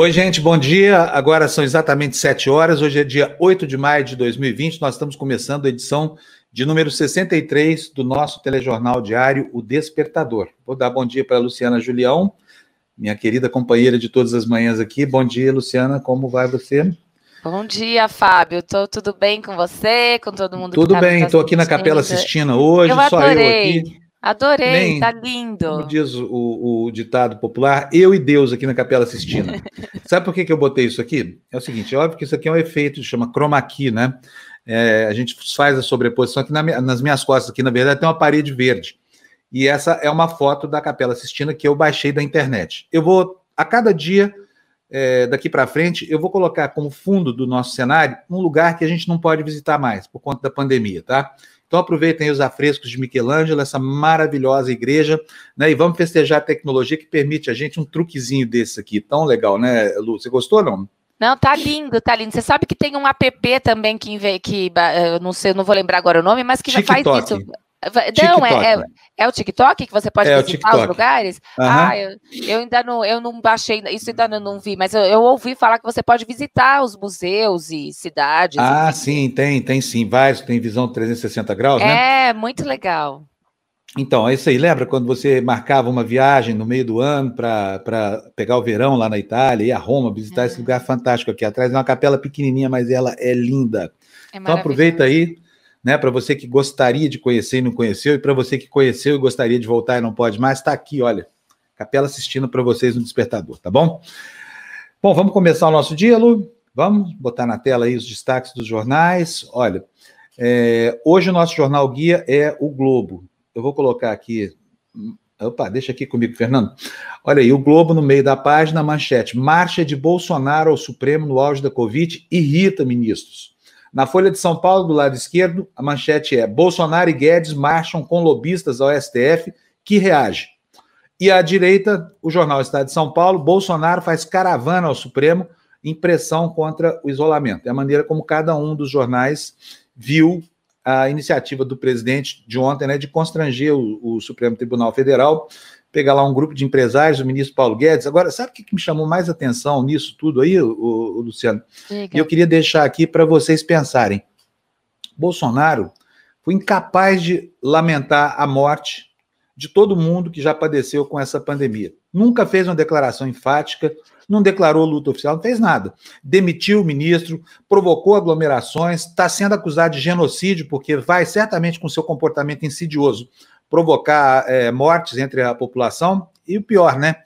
Oi, gente, bom dia. Agora são exatamente 7 horas. Hoje é dia 8 de maio de 2020. Nós estamos começando a edição de número 63 do nosso telejornal diário, O Despertador. Vou dar bom dia para a Luciana Julião, minha querida companheira de todas as manhãs aqui. Bom dia, Luciana, como vai você? Bom dia, Fábio. Tô tudo bem com você, com todo mundo? Tudo tá bem, estou aqui na Capela Sistina hoje, eu só eu aqui. Adorei, Nem, tá lindo. Como diz o, o, ditado popular, eu e Deus aqui na Capela Sistina. Sabe por que, que eu botei isso aqui? É o seguinte, é óbvio que isso aqui é um efeito, chama chroma key, né? É, a gente faz a sobreposição aqui na, nas minhas costas, aqui na verdade tem uma parede verde. E essa é uma foto da Capela Sistina que eu baixei da internet. Eu vou, a cada dia, é, daqui para frente, eu vou colocar como fundo do nosso cenário um lugar que a gente não pode visitar mais, por conta da pandemia, tá? Então aproveitem os afrescos de Michelangelo, essa maravilhosa igreja, né? E vamos festejar a tecnologia que permite a gente um truquezinho desse aqui. Tão legal, né, Lu? Você gostou não? Não, tá lindo, tá lindo. Você sabe que tem um app também que, que eu não sei, não vou lembrar agora o nome, mas que já faz isso. Não, é, é, é, o TikTok que você pode é visitar os lugares? Uhum. Ah, eu, eu, ainda não, eu não baixei, isso ainda não, não vi, mas eu, eu, ouvi falar que você pode visitar os museus e cidades. Ah, sim, tem, tem sim, vários, tem visão 360 graus, é, né? É, muito legal. Então, é isso aí. Lembra quando você marcava uma viagem no meio do ano para pegar o verão lá na Itália, ir a Roma, visitar esse lugar fantástico aqui atrás? É uma capela pequenininha, mas ela é linda. É então aproveita aí né? Para você que gostaria de conhecer e não conheceu, e para você que conheceu e gostaria de voltar e não pode mais, está aqui, olha, Capela assistindo para vocês no despertador, tá bom? Bom, vamos começar o nosso dia, Lu? Vamos botar na tela aí os destaques dos jornais. Olha, é, hoje o nosso jornal guia é o Globo. Eu vou colocar aqui. Opa, deixa aqui comigo, Fernando. Olha aí, o Globo no meio da página, manchete. Marcha de Bolsonaro ao Supremo no auge da Covid irrita ministros. Na Folha de São Paulo, do lado esquerdo, a manchete é: Bolsonaro e Guedes marcham com lobistas ao STF que reage. E à direita, o jornal Estado de São Paulo, Bolsonaro faz caravana ao Supremo em pressão contra o isolamento. É a maneira como cada um dos jornais viu a iniciativa do presidente de ontem, né, de constranger o, o Supremo Tribunal Federal pegar lá um grupo de empresários, o ministro Paulo Guedes. Agora, sabe o que me chamou mais atenção nisso tudo aí, o, o Luciano? E eu queria deixar aqui para vocês pensarem. Bolsonaro foi incapaz de lamentar a morte de todo mundo que já padeceu com essa pandemia. Nunca fez uma declaração enfática, não declarou luta oficial, não fez nada. Demitiu o ministro, provocou aglomerações, está sendo acusado de genocídio, porque vai certamente com seu comportamento insidioso provocar é, mortes entre a população e o pior, né?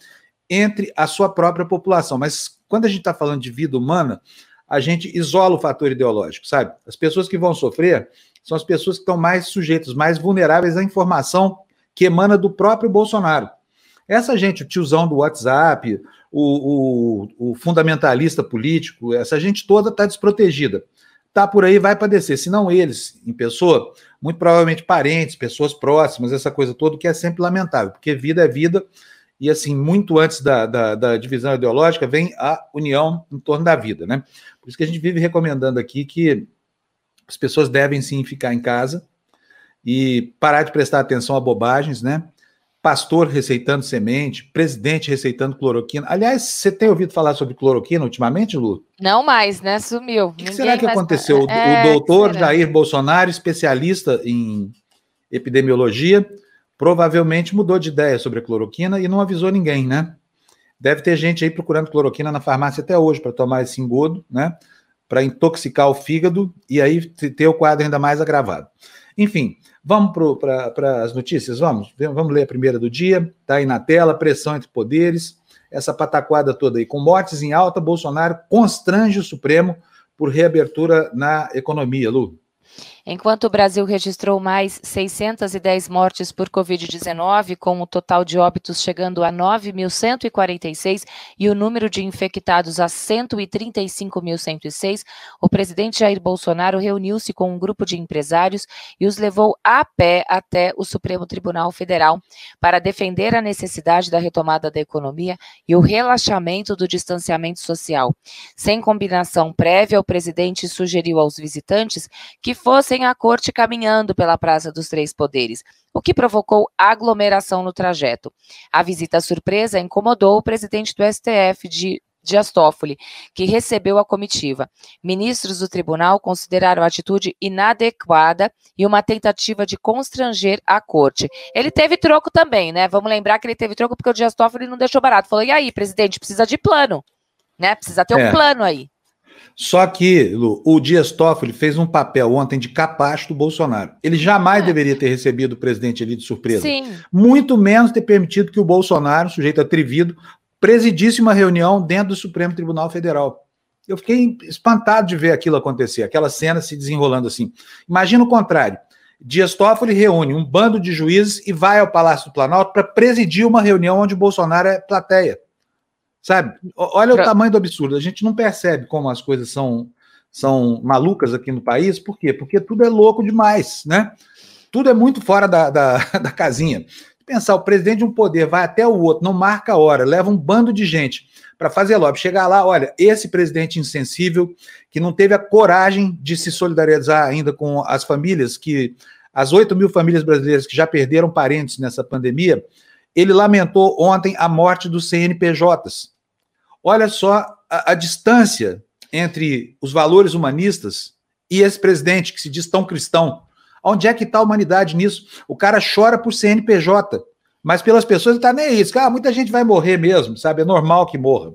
Entre a sua própria população. Mas quando a gente está falando de vida humana, a gente isola o fator ideológico, sabe? As pessoas que vão sofrer são as pessoas que estão mais sujeitas, mais vulneráveis à informação que emana do próprio Bolsonaro. Essa gente, o tiozão do WhatsApp, o, o, o fundamentalista político, essa gente toda está desprotegida. Tá por aí, vai padecer. Se não eles, em pessoa, muito provavelmente parentes, pessoas próximas, essa coisa toda, que é sempre lamentável, porque vida é vida, e assim, muito antes da, da, da, divisão ideológica, vem a união em torno da vida, né? Por isso que a gente vive recomendando aqui que as pessoas devem sim ficar em casa e parar de prestar atenção a bobagens, né? Pastor receitando semente, presidente receitando cloroquina. Aliás, você tem ouvido falar sobre cloroquina ultimamente, Lu? Não mais, né? Sumiu. O que, que será que mais... aconteceu? É, o doutor Jair Bolsonaro, especialista em epidemiologia, provavelmente mudou de ideia sobre a cloroquina e não avisou ninguém, né? Deve ter gente aí procurando cloroquina na farmácia até hoje para tomar esse engodo, né? Para intoxicar o fígado e aí ter o quadro ainda mais agravado. Enfim, Vamos para as notícias? Vamos? Vamos ler a primeira do dia. Está aí na tela: pressão entre poderes. Essa pataquada toda aí. Com mortes em alta, Bolsonaro constrange o Supremo por reabertura na economia, Lu. Enquanto o Brasil registrou mais 610 mortes por Covid-19, com o total de óbitos chegando a 9.146 e o número de infectados a 135.106, o presidente Jair Bolsonaro reuniu-se com um grupo de empresários e os levou a pé até o Supremo Tribunal Federal para defender a necessidade da retomada da economia e o relaxamento do distanciamento social. Sem combinação prévia, o presidente sugeriu aos visitantes que fossem sem a corte caminhando pela Praça dos Três Poderes, o que provocou aglomeração no trajeto. A visita surpresa incomodou o presidente do STF, de Dias Toffoli, que recebeu a comitiva. Ministros do tribunal consideraram a atitude inadequada e uma tentativa de constranger a corte. Ele teve troco também, né? Vamos lembrar que ele teve troco porque o Dias Toffoli não deixou barato. Falou: e aí, presidente, precisa de plano, né? Precisa ter um é. plano aí. Só que, Lu, o Dias Toffoli fez um papel ontem de capacho do Bolsonaro. Ele jamais é. deveria ter recebido o presidente ali de surpresa. Sim. Muito menos ter permitido que o Bolsonaro, sujeito atrevido, presidisse uma reunião dentro do Supremo Tribunal Federal. Eu fiquei espantado de ver aquilo acontecer, aquela cena se desenrolando assim. Imagina o contrário. Dias Toffoli reúne um bando de juízes e vai ao Palácio do Planalto para presidir uma reunião onde o Bolsonaro é plateia. Sabe? Olha pra... o tamanho do absurdo. A gente não percebe como as coisas são, são malucas aqui no país. Por quê? Porque tudo é louco demais, né? Tudo é muito fora da, da, da casinha. Pensar, o presidente de um poder vai até o outro, não marca a hora, leva um bando de gente para fazer lobby. Chegar lá, olha, esse presidente insensível, que não teve a coragem de se solidarizar ainda com as famílias, que as 8 mil famílias brasileiras que já perderam parentes nessa pandemia, ele lamentou ontem a morte dos CNPJs. Olha só a, a distância entre os valores humanistas e esse presidente que se diz tão cristão. Onde é que está a humanidade nisso? O cara chora por CNPJ, mas pelas pessoas está nem isso. Ah, muita gente vai morrer mesmo, sabe? É normal que morra.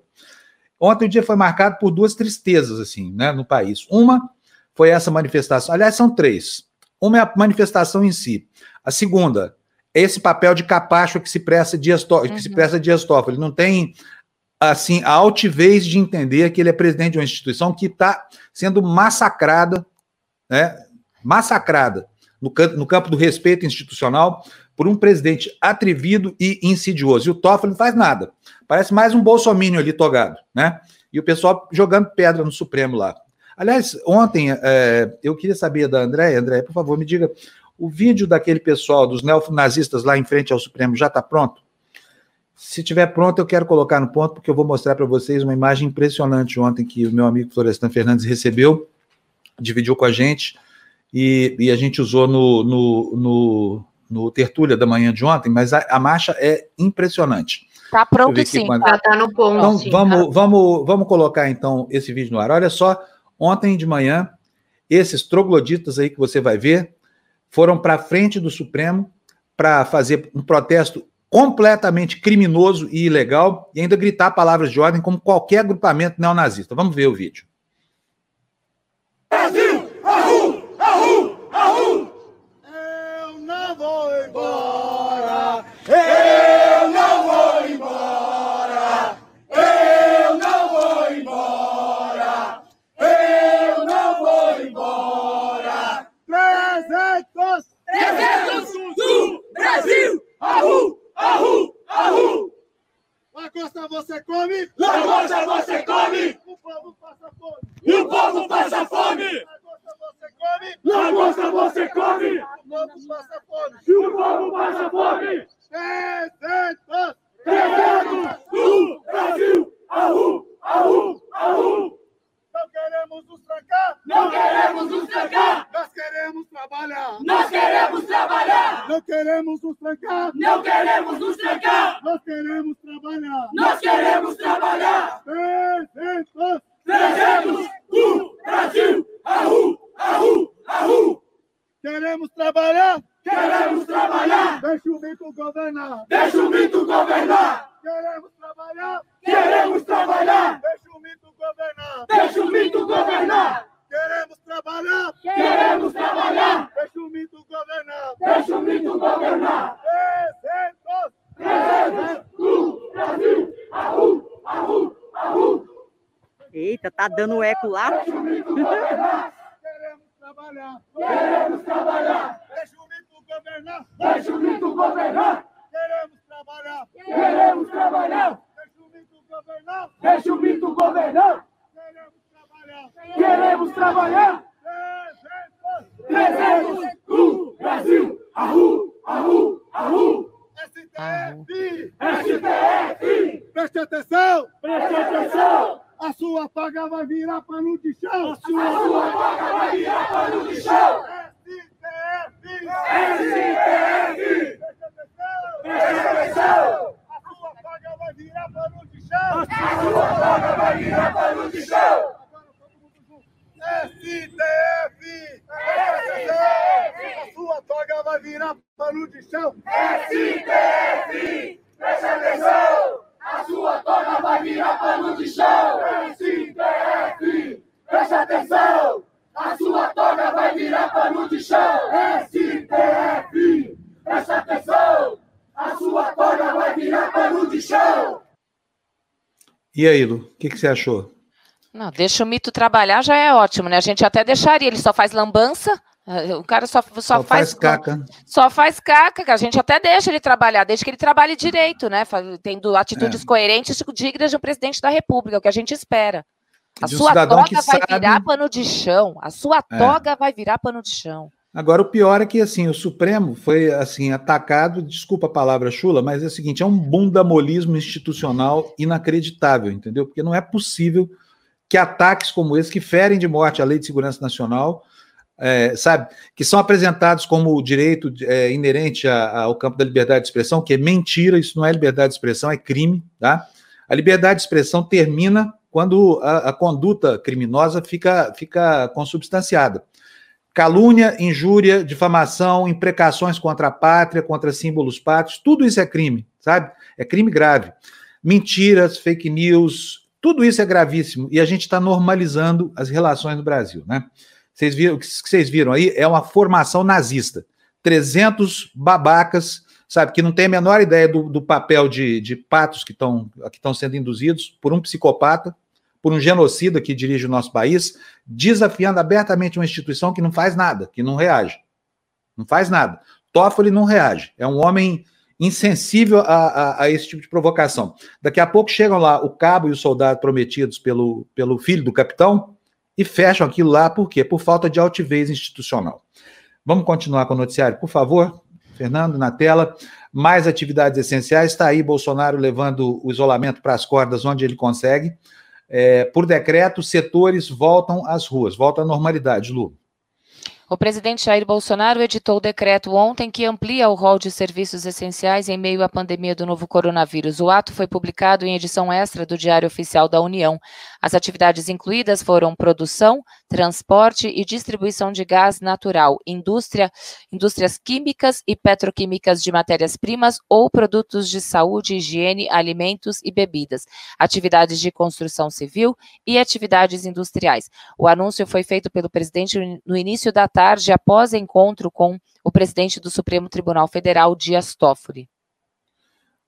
Ontem o dia foi marcado por duas tristezas, assim, né, no país. Uma foi essa manifestação. Aliás, são três. Uma é a manifestação em si. A segunda, é esse papel de capacho que se presta Dias uhum. que se uhum. presta Dias Toffoli. Ele não tem assim a altivez de entender que ele é presidente de uma instituição que está sendo massacrada, né? Massacrada no, no campo do respeito institucional por um presidente atrevido e insidioso. E o Toffoli não faz nada. Parece mais um bolsomínio ali togado, né? E o pessoal jogando pedra no Supremo lá. Aliás, ontem é, eu queria saber da André, André, por favor, me diga, o vídeo daquele pessoal, dos neonazistas lá em frente ao Supremo, já está pronto? Se tiver pronto, eu quero colocar no ponto, porque eu vou mostrar para vocês uma imagem impressionante ontem que o meu amigo Florestan Fernandes recebeu, dividiu com a gente, e, e a gente usou no, no, no, no Tertúlia da manhã de ontem, mas a, a marcha é impressionante. Tá pronto sim, quando... tá, tá, no ponto. Então, sim, vamos, tá. vamos, vamos colocar então esse vídeo no ar. Olha só, ontem de manhã, esses trogloditas aí que você vai ver foram para frente do Supremo para fazer um protesto completamente criminoso e ilegal e ainda gritar palavras de ordem como qualquer agrupamento neonazista. Vamos ver o vídeo. Brasil! Arru! Arru! Arru! Eu não vou embora! Eu não vou embora! Eu não vou embora! Eu não vou embora! Trezentos! Trezentos do Brasil! Arru! Arru! Arru! Lagosta você come! Lagosta você come! O povo passa fome! E o povo passa fome! Lagosta você come! O povo passa fome! E o povo passa fome! 300! 300 do Brasil! Arru! Arru! Arru! Não queremos nos trancar! Não queremos nos trancar! Nós queremos trabalhar! Nós queremos trabalhar! Não queremos nos trancar! Não queremos nos trancar! Nós queremos trabalhar! Nós queremos trabalhar! 300! 300 do Brasil! Arru! Arru! Arru! Queremos trabalhar! Queremos trabalhar! Deixa o mito governar! Deixa o mito governar! Queremos trabalhar! Queremos trabalhar! Deixa o governar! Deixa o mito governar! Queremos trabalhar! Queremos trabalhar! Deixa o mito governar! Deixa o mito governar! Trezentos! Trezentos! Do Brasil! Arru! Arru! Arru! Eita, tá dando eco lá. Deixa o mito governar! Queremos trabalhar! Queremos trabalhar! Deixa o mito governar! Deixa o mito governar! Queremos trabalhar! Queremos trabalhar! Deixa o mito governar! Deixa o mito governar! Queremos trabalhar! Queremos trabalhar! 300! do Brasil! Arru! Arru! Arru! STF! STF! Preste atenção! Preste atenção! A sua paga vai virar pano de chão! A sua, a sua paga vai virar pano de chão! STF! STF! Preste atenção! A sua paga vai virar pano de chão! A sua toga vai de chão! STF! STF! A sua toga vai virar pano de chão! STF! Presta atenção! A sua toga vai virar pano de chão! STF! Presta atenção! A sua toga vai virar pano de chão! STF! Presta atenção! A sua toga vai virar pano de chão! E aí, Lu, o que, que você achou? Não, deixa o mito trabalhar já é ótimo, né? A gente até deixaria, ele só faz lambança, eh, o cara só, só, só faz, faz, caca. Só faz caca, que a gente até deixa ele trabalhar, desde que ele trabalhe direito, né? Tendo atitudes é. coerentes dignas de um presidente da República, o que a gente espera. A de sua um toga vai sabe... virar pano de chão. A sua é. toga vai virar pano de chão. Agora, o pior é que assim, o Supremo foi assim atacado, desculpa a palavra chula, mas é o seguinte: é um bundamolismo institucional inacreditável, entendeu? Porque não é possível que ataques como esse, que ferem de morte a Lei de Segurança Nacional, é, sabe, que são apresentados como direito é, inerente a, ao campo da liberdade de expressão, que é mentira, isso não é liberdade de expressão, é crime, tá? A liberdade de expressão termina quando a, a conduta criminosa fica, fica consubstanciada. Calúnia, injúria, difamação, imprecações contra a pátria, contra símbolos pátrios, tudo isso é crime, sabe? É crime grave. Mentiras, fake news, tudo isso é gravíssimo e a gente está normalizando as relações no Brasil, né? Vocês viram, o que vocês viram aí é uma formação nazista. 300 babacas, sabe, que não tem a menor ideia do, do papel de, de patos que estão que sendo induzidos por um psicopata, por um genocida que dirige o nosso país, desafiando abertamente uma instituição que não faz nada, que não reage. Não faz nada. Toffoli não reage. É um homem insensível a, a, a, esse tipo de provocação. Daqui a pouco chegam lá o cabo e o soldado prometidos pelo, pelo filho do capitão e fecham aquilo lá, por quê? Por falta de altivez institucional. Vamos continuar com o noticiário, por favor? Fernando, na tela. Mais atividades essenciais. Está aí Bolsonaro levando o isolamento para as cordas onde ele consegue. É, por decreto, setores voltam às ruas, volta à normalidade, Lu. O presidente Jair Bolsonaro editou o decreto ontem que amplia o rol de serviços essenciais em meio à pandemia do novo coronavírus. O ato foi publicado em edição extra do Diário Oficial da União. As atividades incluídas foram produção, transporte e distribuição de gás natural, indústria, indústrias químicas e petroquímicas de matérias-primas ou produtos de saúde, higiene, alimentos e bebidas, atividades de construção civil e atividades industriais. O anúncio foi feito pelo presidente no início da tarde, após encontro com o presidente do Supremo Tribunal Federal, Dias Toffoli.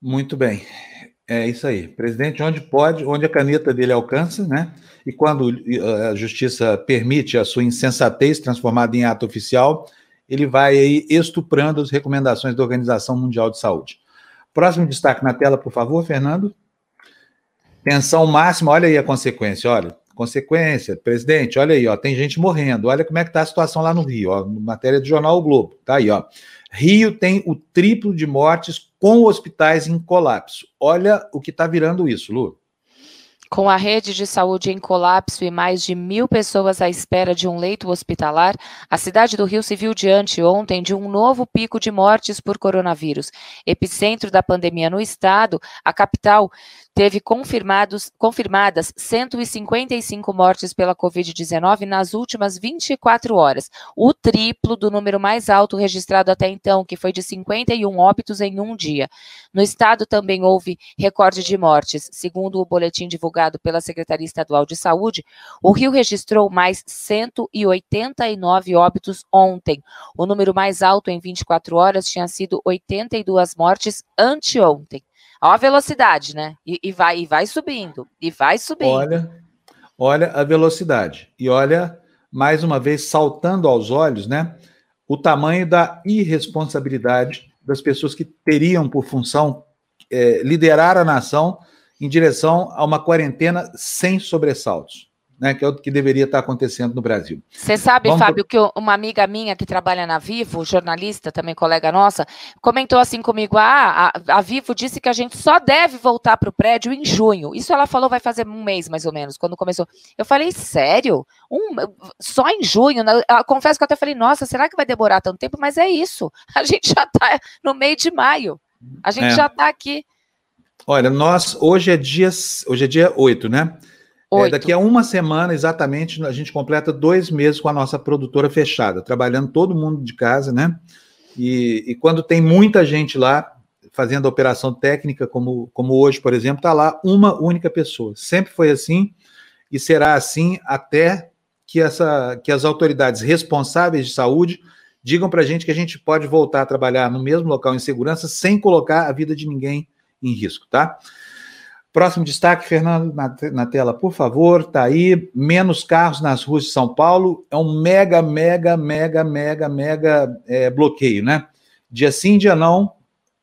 Muito bem. É isso aí. Presidente, onde pode, onde a caneta dele alcança, né? E quando a justiça permite a sua insensatez transformada em ato oficial, ele vai aí estuprando as recomendações da Organização Mundial de Saúde. Próximo destaque na tela, por favor, Fernando. Tensão máxima, olha aí a consequência, olha. Consequência, presidente, olha aí, ó, tem gente morrendo. Olha como é que está a situação lá no Rio, ó, matéria do jornal o Globo. Tá aí, ó. Rio tem o triplo de mortes com hospitais em colapso. Olha o que está virando isso, Lu. Com a rede de saúde em colapso e mais de mil pessoas à espera de um leito hospitalar, a cidade do Rio se viu diante ontem de um novo pico de mortes por coronavírus. Epicentro da pandemia no estado, a capital teve confirmados, confirmadas 155 mortes pela Covid-19 nas últimas 24 horas, o triplo do número mais alto registrado até então, que foi de 51 óbitos em um dia. No estado também houve recorde de mortes. Segundo o boletim divulgado pela Secretaria Estadual de Saúde, o Rio registrou mais 189 óbitos ontem. O número mais alto em 24 horas tinha sido 82 mortes anteontem. Olha a velocidade, né? E, e, vai, e vai subindo, e vai subindo. Olha, olha a velocidade. E olha, mais uma vez, saltando aos olhos, né? O tamanho da irresponsabilidade das pessoas que teriam por função é, liderar a nação em direção a uma quarentena sem sobressaltos né, que é o que deveria estar acontecendo no Brasil. Você sabe, Vamos Fábio, que uma amiga minha que trabalha na Vivo, jornalista, também colega nossa, comentou assim comigo: ah, a, a Vivo disse que a gente só deve voltar para o prédio em junho. Isso ela falou vai fazer um mês, mais ou menos, quando começou. Eu falei, sério? Um, só em junho? Eu confesso que eu até falei, nossa, será que vai demorar tanto tempo? Mas é isso. A gente já está no meio de maio. A gente é. já está aqui. Olha, nós hoje é dia hoje é dia 8, né? É, daqui a uma semana, exatamente, a gente completa dois meses com a nossa produtora fechada, trabalhando todo mundo de casa, né? E, e quando tem muita gente lá fazendo a operação técnica, como, como hoje, por exemplo, está lá uma única pessoa. Sempre foi assim e será assim até que, essa, que as autoridades responsáveis de saúde digam para a gente que a gente pode voltar a trabalhar no mesmo local em segurança sem colocar a vida de ninguém em risco, tá? Próximo destaque, Fernando, na, na tela, por favor, tá aí. Menos carros nas ruas de São Paulo. É um mega, mega, mega, mega, mega é, bloqueio, né? Dia sim, dia não,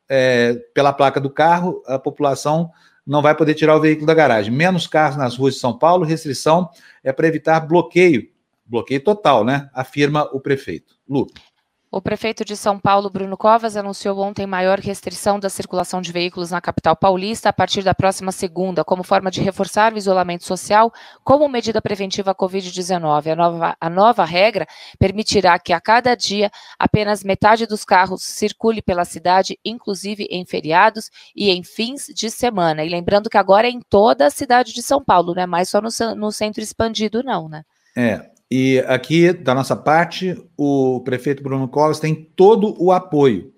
é, pela placa do carro, a população não vai poder tirar o veículo da garagem. Menos carros nas ruas de São Paulo, restrição é para evitar bloqueio, bloqueio total, né? Afirma o prefeito. Lu. O prefeito de São Paulo, Bruno Covas, anunciou ontem maior restrição da circulação de veículos na capital paulista a partir da próxima segunda, como forma de reforçar o isolamento social como medida preventiva à Covid-19. A nova, a nova regra permitirá que a cada dia apenas metade dos carros circule pela cidade, inclusive em feriados e em fins de semana. E lembrando que agora é em toda a cidade de São Paulo, não é mais só no, no centro expandido, não, né? É, e aqui, da nossa parte, o prefeito Bruno Covas tem todo o apoio.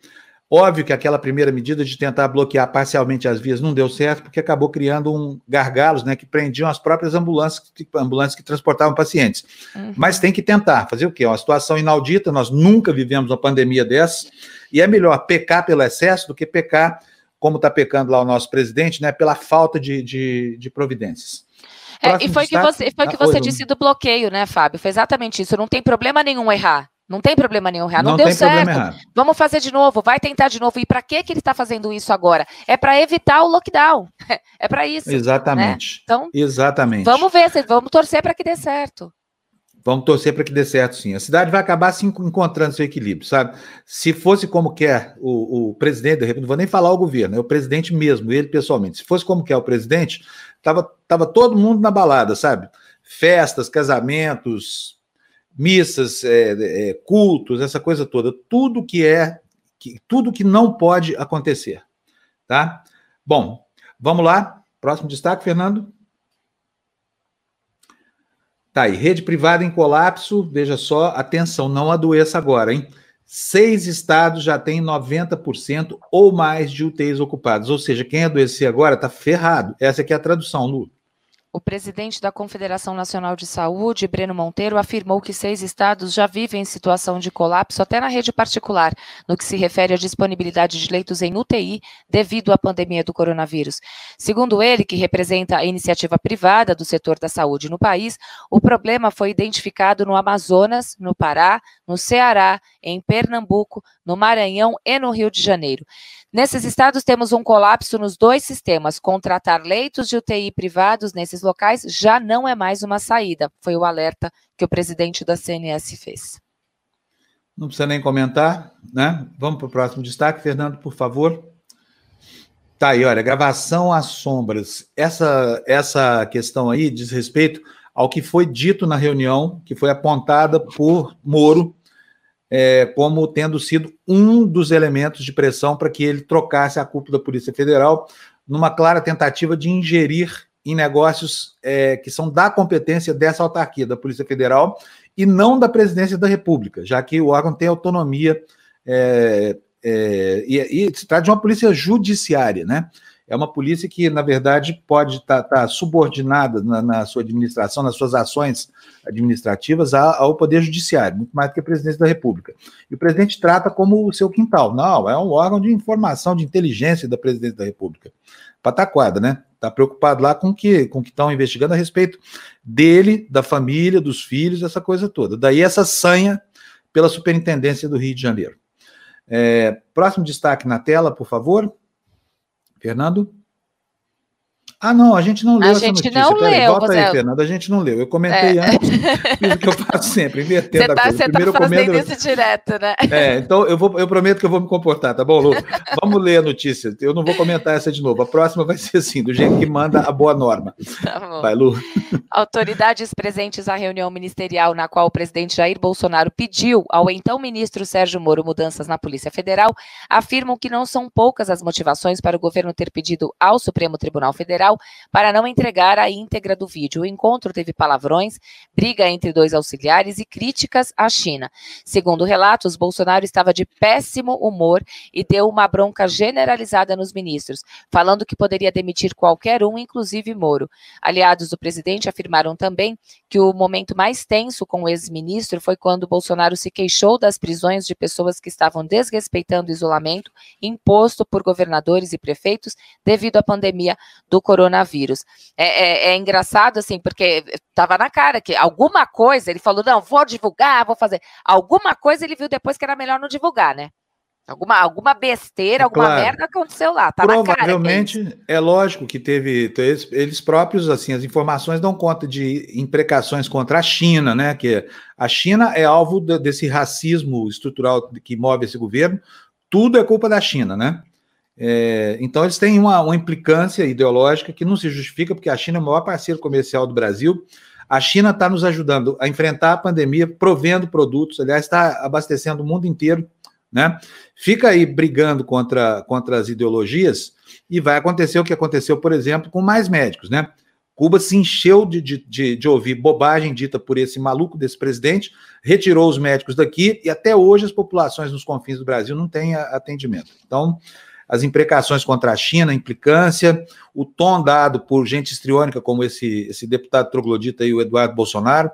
Óbvio que aquela primeira medida de tentar bloquear parcialmente as vias não deu certo, porque acabou criando um gargalos né, que prendiam as próprias ambulâncias, ambulâncias que transportavam pacientes. Uhum. Mas tem que tentar. Fazer o quê? É uma situação inaudita, nós nunca vivemos uma pandemia dessa, e é melhor pecar pelo excesso do que pecar, como está pecando lá o nosso presidente, né, pela falta de, de, de providências. É, e foi que você, foi que ah, você disse do bloqueio, né, Fábio? Foi exatamente isso. Não tem problema nenhum errar. Não tem problema nenhum errar. Não, não deu certo. Vamos fazer de novo. Vai tentar de novo. E para que que ele está fazendo isso agora? É para evitar o lockdown. É para isso. Exatamente. Né? Então, exatamente. Vamos ver. Vamos torcer para que dê certo. Vamos torcer para que dê certo, sim. A cidade vai acabar se encontrando seu equilíbrio, sabe? Se fosse como quer o, o presidente, não vou nem falar o governo, é o presidente mesmo, ele pessoalmente. Se fosse como quer o presidente, tava, tava todo mundo na balada, sabe? Festas, casamentos, missas, é, é, cultos, essa coisa toda. Tudo que é, que, tudo que não pode acontecer, tá? Bom, vamos lá. Próximo destaque, Fernando. Tá aí, rede privada em colapso, veja só, atenção, não adoeça agora, hein? Seis estados já têm 90% ou mais de UTIs ocupadas, ou seja, quem adoecer agora está ferrado. Essa aqui é a tradução, Lu. O presidente da Confederação Nacional de Saúde, Breno Monteiro, afirmou que seis estados já vivem situação de colapso até na rede particular, no que se refere à disponibilidade de leitos em UTI devido à pandemia do coronavírus. Segundo ele, que representa a iniciativa privada do setor da saúde no país, o problema foi identificado no Amazonas, no Pará, no Ceará, em Pernambuco, no Maranhão e no Rio de Janeiro. Nesses estados, temos um colapso nos dois sistemas. Contratar leitos de UTI privados nesses locais já não é mais uma saída, foi o alerta que o presidente da CNS fez. Não precisa nem comentar, né? Vamos para o próximo destaque, Fernando, por favor. Tá aí, olha, gravação às sombras. Essa, essa questão aí diz respeito ao que foi dito na reunião, que foi apontada por Moro é, como tendo sido um dos elementos de pressão para que ele trocasse a cúpula da Polícia Federal, numa clara tentativa de ingerir em negócios é, que são da competência dessa autarquia, da Polícia Federal, e não da Presidência da República, já que o órgão tem autonomia é, é e, e se trata de uma polícia judiciária, né? É uma polícia que, na verdade, pode estar tá, tá subordinada na, na, sua administração, nas suas ações administrativas ao Poder Judiciário, muito mais do que a presidência da República. E o presidente trata como o seu quintal. Não, é um órgão de informação, de inteligência da presidência da República. Pataquada, né? Está preocupado lá com que, com que estão investigando a respeito dele, da família, dos filhos, essa coisa toda. Daí essa sanha pela Superintendência do Rio de Janeiro. É, próximo destaque na tela, por favor. Fernando? Ah, não, a gente não leu a essa gente notícia. Não Peraí, leu, volta você... aí, Fernanda, a gente não leu. Eu comentei é. antes, fiz o que eu faço sempre, invertendo você tá, a coisa. Você está fazendo comendo... isso direto, né? É, então eu, vou, eu prometo que eu vou me comportar, tá bom, Lu? Vamos ler a notícia. Eu não vou comentar essa de novo. A próxima vai ser assim, do jeito que manda a boa norma. Tá bom. Vai, Lu. Autoridades presentes à reunião ministerial na qual o presidente Jair Bolsonaro pediu ao então ministro Sérgio Moro mudanças na Polícia Federal afirmam que não são poucas as motivações para o governo ter pedido ao Supremo Tribunal Federal para não entregar a íntegra do vídeo. O encontro teve palavrões, briga entre dois auxiliares e críticas à China. Segundo relatos, Bolsonaro estava de péssimo humor e deu uma bronca generalizada nos ministros, falando que poderia demitir qualquer um, inclusive Moro. Aliados do presidente afirmaram também que o momento mais tenso com o ex-ministro foi quando Bolsonaro se queixou das prisões de pessoas que estavam desrespeitando o isolamento imposto por governadores e prefeitos devido à pandemia do coronavírus. É, é, é engraçado, assim, porque estava na cara que alguma coisa, ele falou, não, vou divulgar, vou fazer. Alguma coisa ele viu depois que era melhor não divulgar, né? Alguma, alguma besteira, alguma claro. merda aconteceu lá. Tá Provavelmente, na cara é, é, lógico que teve. Eles, próprios, assim, as informações dão conta de imprecações contra a China, né? Que a China é alvo de, desse racismo estrutural que move esse governo. Tudo é culpa da China, né? É, então, eles têm uma, uma, implicância ideológica que não se justifica, porque a China é o maior parceiro comercial do Brasil. A China está nos ajudando a enfrentar a pandemia, provendo produtos, aliás, está abastecendo o mundo inteiro. Né? Fica aí brigando contra, contra as ideologias e vai acontecer o que aconteceu, por exemplo, com mais médicos. Né? Cuba se encheu de, de, de, de ouvir bobagem dita por esse maluco desse presidente, retirou os médicos daqui e até hoje as populações nos confins do Brasil não têm atendimento. Então, as imprecações contra a China, a implicância, o tom dado por gente histriônica como esse, esse deputado troglodita aí, o Eduardo Bolsonaro,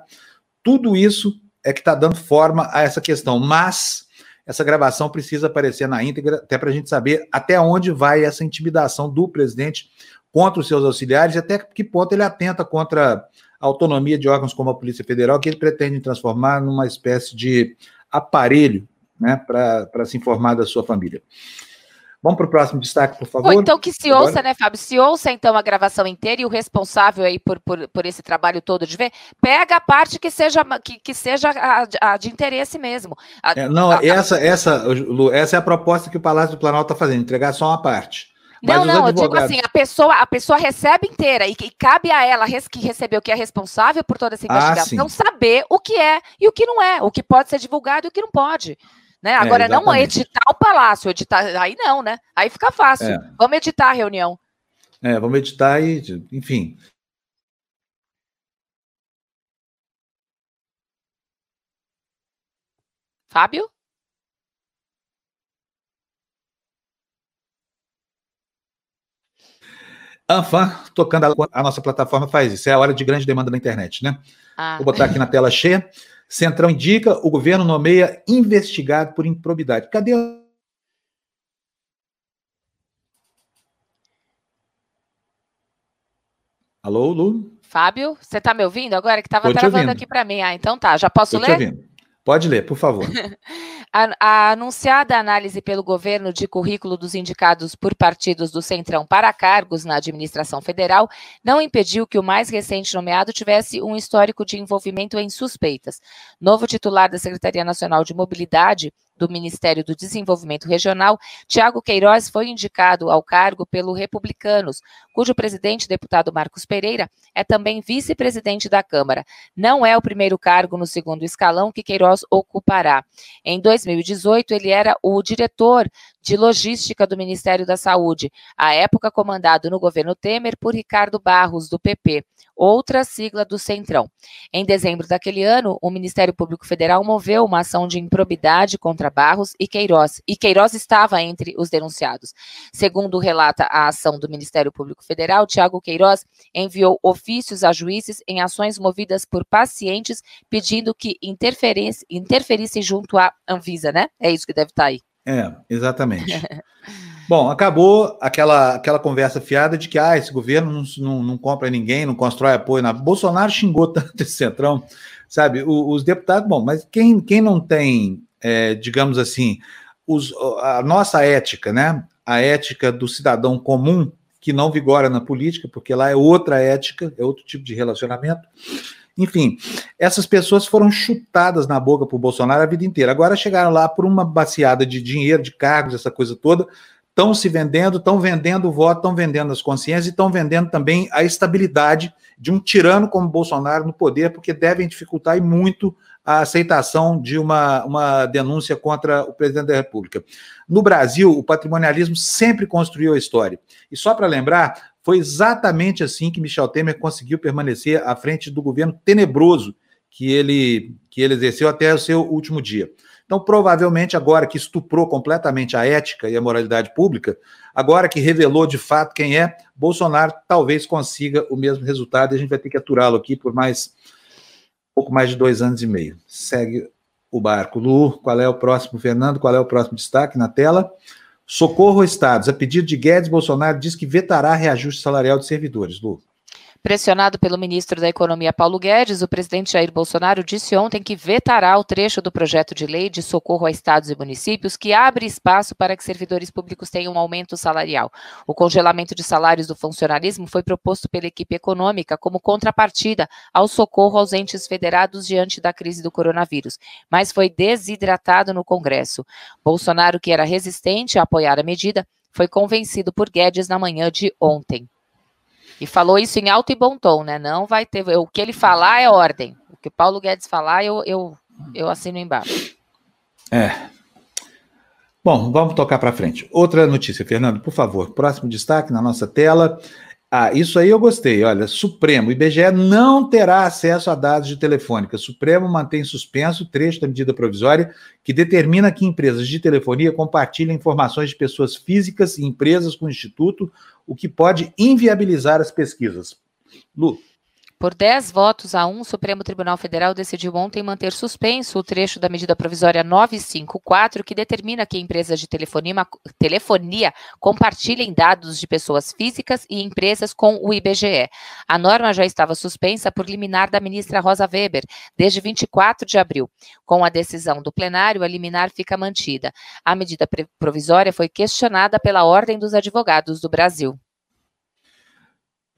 tudo isso é que está dando forma a essa questão. Mas essa gravação precisa aparecer na íntegra, até para a gente saber até onde vai essa intimidação do presidente contra os seus auxiliares e até que ponto ele atenta contra a autonomia de órgãos como a Polícia Federal, que ele pretende transformar numa espécie de aparelho né, para se informar da sua família. Vamos para o próximo destaque, por favor. Ou então que se ouça, Agora. né, Fábio? Se ouça então a gravação inteira e o responsável aí por, por, por esse trabalho todo de ver, pega a parte que seja, que, que seja a, a de interesse mesmo. A, é, não, a, essa, essa, Lu, essa é a proposta que o Palácio do Planalto está fazendo, entregar só uma parte. Mas não, não, advogados... eu digo assim, a pessoa, a pessoa recebe inteira e, e cabe a ela que recebeu, que é responsável por toda essa ah, investigação, ah, saber o que é e o que não é, o que pode ser divulgado e o que não pode. Né? É, Agora, é, não editar o palácio, editar. Aí não, né? Aí fica fácil. É. Vamos editar a reunião. É, vamos editar e, enfim. Fábio? Anfan, tocando a, a, nossa plataforma, faz isso. É a hora de grande demanda na internet, né? Ah. Vou botar aqui na tela cheia. Centrão indica, o governo nomeia investigado por improbidade. Cadê Alô, Lu? Fábio, você está me ouvindo agora? Que estava travando aqui para mim. Ah, então tá, já posso Tô ler? Pode ler, por favor. A, a, anunciada análise pelo governo de currículo dos indicados por partidos do Centrão para cargos na administração federal não impediu que o mais recente nomeado tivesse um histórico de envolvimento em suspeitas. Novo titular da Secretaria Nacional de Mobilidade, do Ministério do Desenvolvimento Regional, Tiago Queiroz foi indicado ao cargo pelo Republicanos, cujo presidente, deputado Marcos Pereira, é também vice-presidente da Câmara. Não é o primeiro cargo no segundo escalão que Queiroz ocupará. Em 2018, ele era o diretor de logística do Ministério da Saúde, à época comandado no governo Temer por Ricardo Barros, do PP outra sigla do Centrão. Em dezembro daquele ano, o Ministério Público Federal moveu uma ação de improbidade contra Barros e Queiroz, e Queiroz estava entre os denunciados. Segundo relata a ação do Ministério Público Federal, Tiago Queiroz enviou ofícios a juízes em ações movidas por pacientes pedindo que interferissem junto à Anvisa, né? É isso que deve estar aí. É, exatamente. Bom, acabou aquela, aquela conversa fiada de que ah, esse governo não, não, não compra ninguém, não constrói apoio. Na... Bolsonaro xingou tanto esse centrão, sabe? O, os deputados, bom, mas quem, quem não tem, é, digamos assim, os, a nossa ética, né? A ética do cidadão comum, que não vigora na política, porque lá é outra ética, é outro tipo de relacionamento. Enfim, essas pessoas foram chutadas na boca por Bolsonaro a vida inteira. Agora chegaram lá por uma baseada de dinheiro, de cargos, essa coisa toda, estão se vendendo, estão vendendo o voto, estão vendendo as consciências e estão vendendo também a estabilidade de um tirano como Bolsonaro no poder, porque devem dificultar muito a aceitação de uma, uma denúncia contra o presidente da República. No Brasil, o patrimonialismo sempre construiu a história. E só para lembrar, foi exatamente assim que Michel Temer conseguiu permanecer à frente do governo tenebroso que ele, que ele exerceu até o seu último dia. Então, provavelmente, agora que estuprou completamente a ética e a moralidade pública, agora que revelou de fato quem é, Bolsonaro talvez consiga o mesmo resultado e a gente vai ter que aturá-lo aqui por mais pouco mais de dois anos e meio. Segue o barco. Lu, qual é o próximo, Fernando? Qual é o próximo destaque na tela? Socorro Estados. A pedido de Guedes, Bolsonaro diz que vetará reajuste salarial de servidores. Lu. Pressionado pelo ministro da Economia Paulo Guedes, o presidente Jair Bolsonaro disse ontem que vetará o trecho do projeto de lei de socorro a estados e municípios que abre espaço para que servidores públicos tenham um aumento salarial. O congelamento de salários do funcionalismo foi proposto pela equipe econômica como contrapartida ao socorro aos entes federados diante da crise do coronavírus, mas foi desidratado no Congresso. Bolsonaro, que era resistente a apoiar a medida, foi convencido por Guedes na manhã de ontem. E falou isso em alto e bom tom, né? Não vai ter. O que ele falar é ordem. O que Paulo Guedes falar, eu, eu, eu assino embaixo. É. Bom, vamos tocar para frente. Outra notícia, Fernando, por favor. Próximo destaque na nossa tela. Ah, isso aí eu gostei. Olha, Supremo, IBGE não terá acesso a dados de telefônica. Supremo mantém suspenso o trecho da medida provisória que determina que empresas de telefonia compartilhem informações de pessoas físicas e empresas com o Instituto, o que pode inviabilizar as pesquisas. Lu. Por 10 votos a 1, o Supremo Tribunal Federal decidiu ontem manter suspenso o trecho da medida provisória 954, que determina que empresas de telefonia, telefonia compartilhem dados de pessoas físicas e empresas com o IBGE. A norma já estava suspensa por liminar da ministra Rosa Weber desde 24 de abril. Com a decisão do plenário, a liminar fica mantida. A medida provisória foi questionada pela Ordem dos Advogados do Brasil.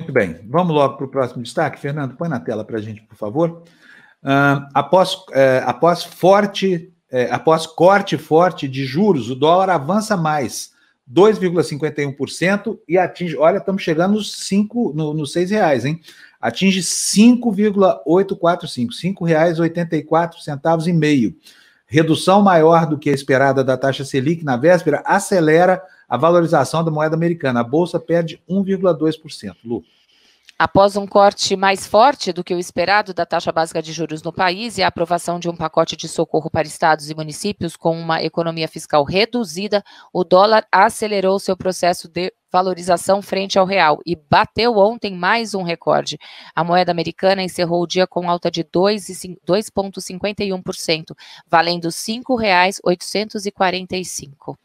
Muito bem, vamos logo para o próximo destaque. Fernando, põe na tela para a gente, por favor. Uh, após, uh, após forte, uh, após corte forte de juros, o dólar avança mais 2,51% e atinge, olha, estamos chegando nos 5, no, nos 6 reais, hein? Atinge 5,845, R$ 5,84 e meio. Redução maior do que a esperada da taxa Selic na véspera acelera a valorização da moeda americana. A bolsa perde 1,2%. Lu. Após um corte mais forte do que o esperado da taxa básica de juros no país e a aprovação de um pacote de socorro para estados e municípios com uma economia fiscal reduzida, o dólar acelerou seu processo de valorização frente ao real e bateu ontem mais um recorde. A moeda americana encerrou o dia com alta de 2,51%, valendo R$ 5,845.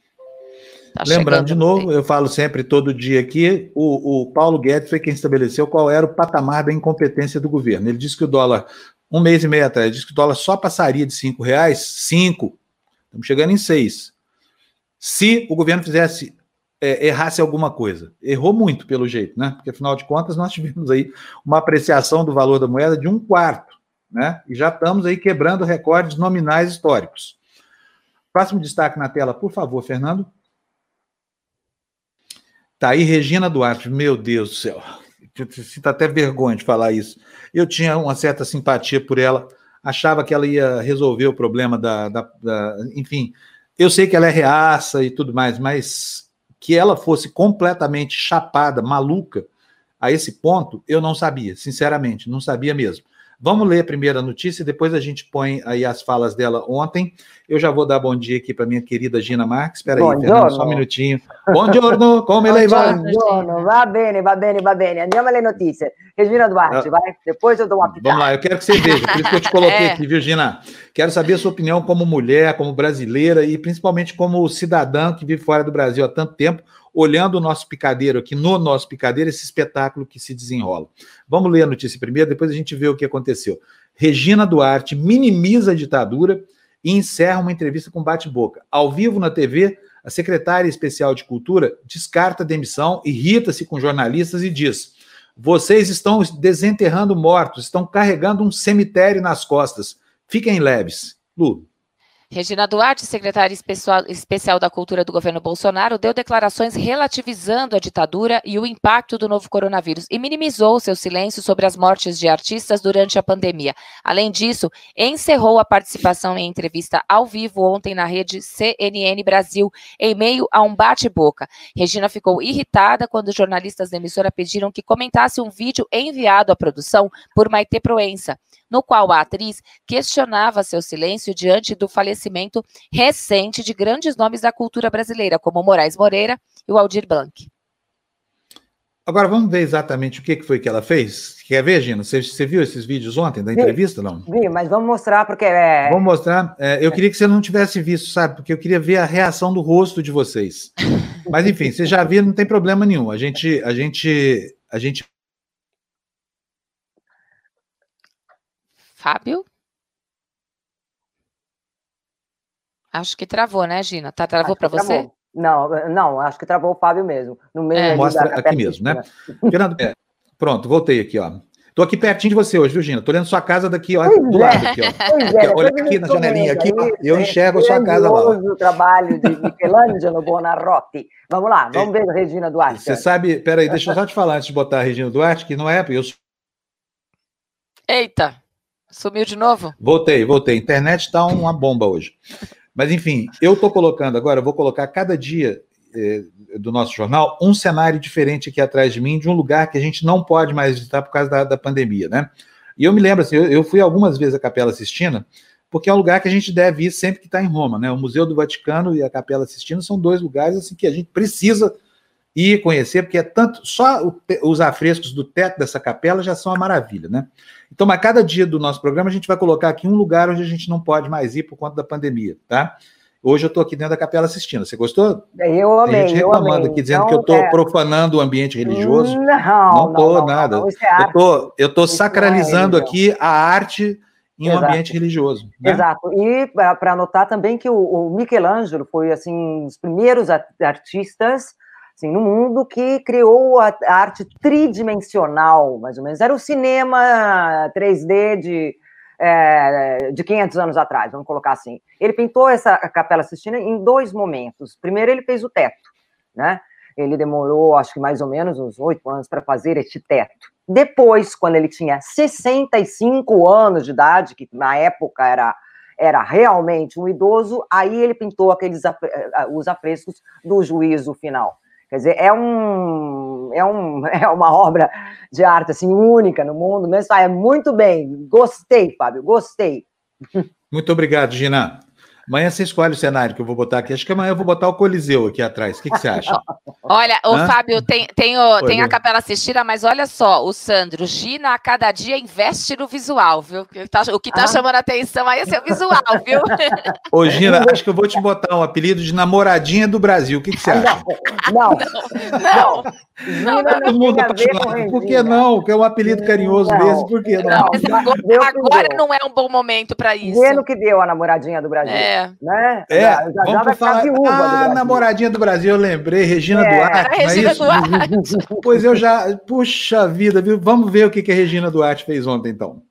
Tá Lembrando de novo, eu falo sempre, todo dia aqui, o, o Paulo Guedes foi quem estabeleceu qual era o patamar da incompetência do governo. Ele disse que o dólar, um mês e meio atrás, disse que o dólar só passaria de cinco reais, cinco. Estamos chegando em seis. Se o governo fizesse é, errasse alguma coisa. Errou muito, pelo jeito, né? Porque, afinal de contas, nós tivemos aí uma apreciação do valor da moeda de um quarto, né? E já estamos aí quebrando recordes nominais históricos. Próximo destaque na tela, por favor, Fernando. Tá aí Regina Duarte, meu Deus do céu. Sinto até vergonha de falar isso. Eu tinha uma certa simpatia por ela, achava que ela ia resolver o problema da, da, da, Enfim, eu sei que ela é reaça e tudo mais, mas que ela fosse completamente chapada, maluca, a esse ponto, eu não sabia, sinceramente, não sabia mesmo. Vamos ler a primeira notícia, depois a gente põe aí as falas dela ontem. Eu já vou dar bom dia aqui para minha querida Gina Marques. Espera aí, Fernando, só um minutinho. Bom giorno, come lei va? Buongiorno, va bene, va bene, va bene. Andiamo alle notizie. Regina Duarte, ah, vai, depois eu dou uma pitada. Vamos lá, eu quero que você veja, por isso que eu te coloquei é. aqui, viu, Gina? Quero saber a sua opinião como mulher, como brasileira e principalmente como cidadã que vive fora do Brasil há tanto tempo olhando o nosso picadeiro aqui, no nosso picadeiro, esse espetáculo que se desenrola. Vamos ler a notícia primeiro, depois a gente vê o que aconteceu. Regina Duarte minimiza a ditadura e encerra uma entrevista com bate-boca. Ao vivo na TV, A secretária especial de Cultura descarta a demissão, irrita-se com jornalistas e diz: vocês estão desenterrando mortos, estão carregando um cemitério nas costas. Fiquem leves. Lu. Regina Duarte, secretária especial da Cultura do governo Bolsonaro, deu declarações relativizando a ditadura e o impacto do novo coronavírus e minimizou seu silêncio sobre as mortes de artistas durante a pandemia. Além disso, encerrou a participação em entrevista ao vivo ontem na rede CNN Brasil, em meio a um bate-boca. Regina ficou irritada quando jornalistas da emissora pediram que comentasse um vídeo enviado à produção por Maite Proença no qual a atriz questionava seu silêncio diante do falecimento recente de grandes nomes da cultura brasileira, como Moraes Moreira e o Aldir Blanc. Agora vamos ver exatamente o que foi que ela fez. Quer ver, Gina? Você, você viu esses vídeos ontem da entrevista, não? Vi, mas vamos mostrar porque é. Vamos mostrar. É, eu queria que você não tivesse visto, sabe? Porque eu queria ver a reação do rosto de vocês. Mas enfim, você já viu, não tem problema nenhum. A gente, a gente, a gente Fábio? Acho que travou, né, Gina? Tá, travou para você? Não, não, acho que travou o Fábio mesmo. No meio é. Mostra aqui mesmo, né? Fernando, é, pronto, voltei aqui, ó. Tô aqui pertinho de você hoje, viu, Gina? Tô olhando sua casa daqui, ó, pois do é. lado aqui, ó. É, olha aqui na janelinha, aqui, ó, eu enxergo a sua casa lá. o trabalho de Michelangelo Buonarroti. Vamos lá, vamos é. ver a Regina Duarte. Você sabe, peraí, deixa eu só te falar antes de botar a Regina Duarte, que não é, eu Eita! Sumiu de novo? Voltei, voltei. A internet está uma bomba hoje. Mas, enfim, eu estou colocando agora, vou colocar cada dia eh, do nosso jornal um cenário diferente aqui atrás de mim, de um lugar que a gente não pode mais visitar por causa da, da pandemia, né? E eu me lembro, assim, eu, eu, fui algumas vezes à Capela Sistina, porque é um lugar que a gente deve ir sempre que está em Roma, né? O Museu do Vaticano e a Capela Sistina são dois lugares assim que a gente precisa ir conhecer, porque é tanto só o, os afrescos do teto dessa capela já são uma maravilha, né? Então, a cada dia do nosso programa, a gente vai colocar aqui um lugar onde a gente não pode mais ir por conta da pandemia, tá? Hoje eu estou aqui dentro da capela assistindo. Você gostou? Eu amei. A gente reclamando aqui, dizendo que eu estou é... profanando o ambiente religioso. Não, não estou nada. Não, é eu tô, tô é sacralizando é aqui a arte em um Exato. ambiente religioso. Né? Exato. E para notar também que o, o Michelangelo foi assim um dos primeiros artistas assim, no mundo que criou a, a arte tridimensional, mais ou menos. Era o cinema 3D de, é, de 500 anos atrás, vamos colocar assim. Ele pintou essa Capela Sistina em dois momentos. Primeiro, ele fez o teto, né? Ele demorou, acho que mais ou menos uns oito anos para fazer este teto. Depois, quando ele tinha 65 anos de idade, que na época era era realmente um idoso, aí ele pintou aqueles os afrescos do juízo final. Quer dizer, é, um, é, um, é uma obra de arte assim, única no mundo mesmo. Ah, é muito bem. Gostei, Fábio, gostei. Muito obrigado, Gina. Amanhã você escolhe o cenário que eu vou botar aqui. Acho que amanhã eu vou botar o Coliseu aqui atrás. O que, que você acha? Olha, o Fábio, tem, tem, o, tem a Capela Assistida, mas olha só, o Sandro, Gina a cada dia investe no visual, viu? O que tá, o que tá ah. chamando a atenção aí é seu visual, viu? Ô, Gina, acho que eu vou te botar um apelido de namoradinha do Brasil. O que, que você acha? Não, não. não. Todo mundo apaixonado. Por que não? Que é um apelido carinhoso não. mesmo, por que não? não agora, agora não é um bom momento para isso. Vendo que deu a namoradinha do Brasil. É. Né? É, já, já vamos vai falar. Viúva ah, do namoradinha do Brasil, eu lembrei, Regina é. Duarte. É Regina é Duarte. pois eu já. Puxa vida, viu? Vamos ver o que, que a Regina Duarte fez ontem, então.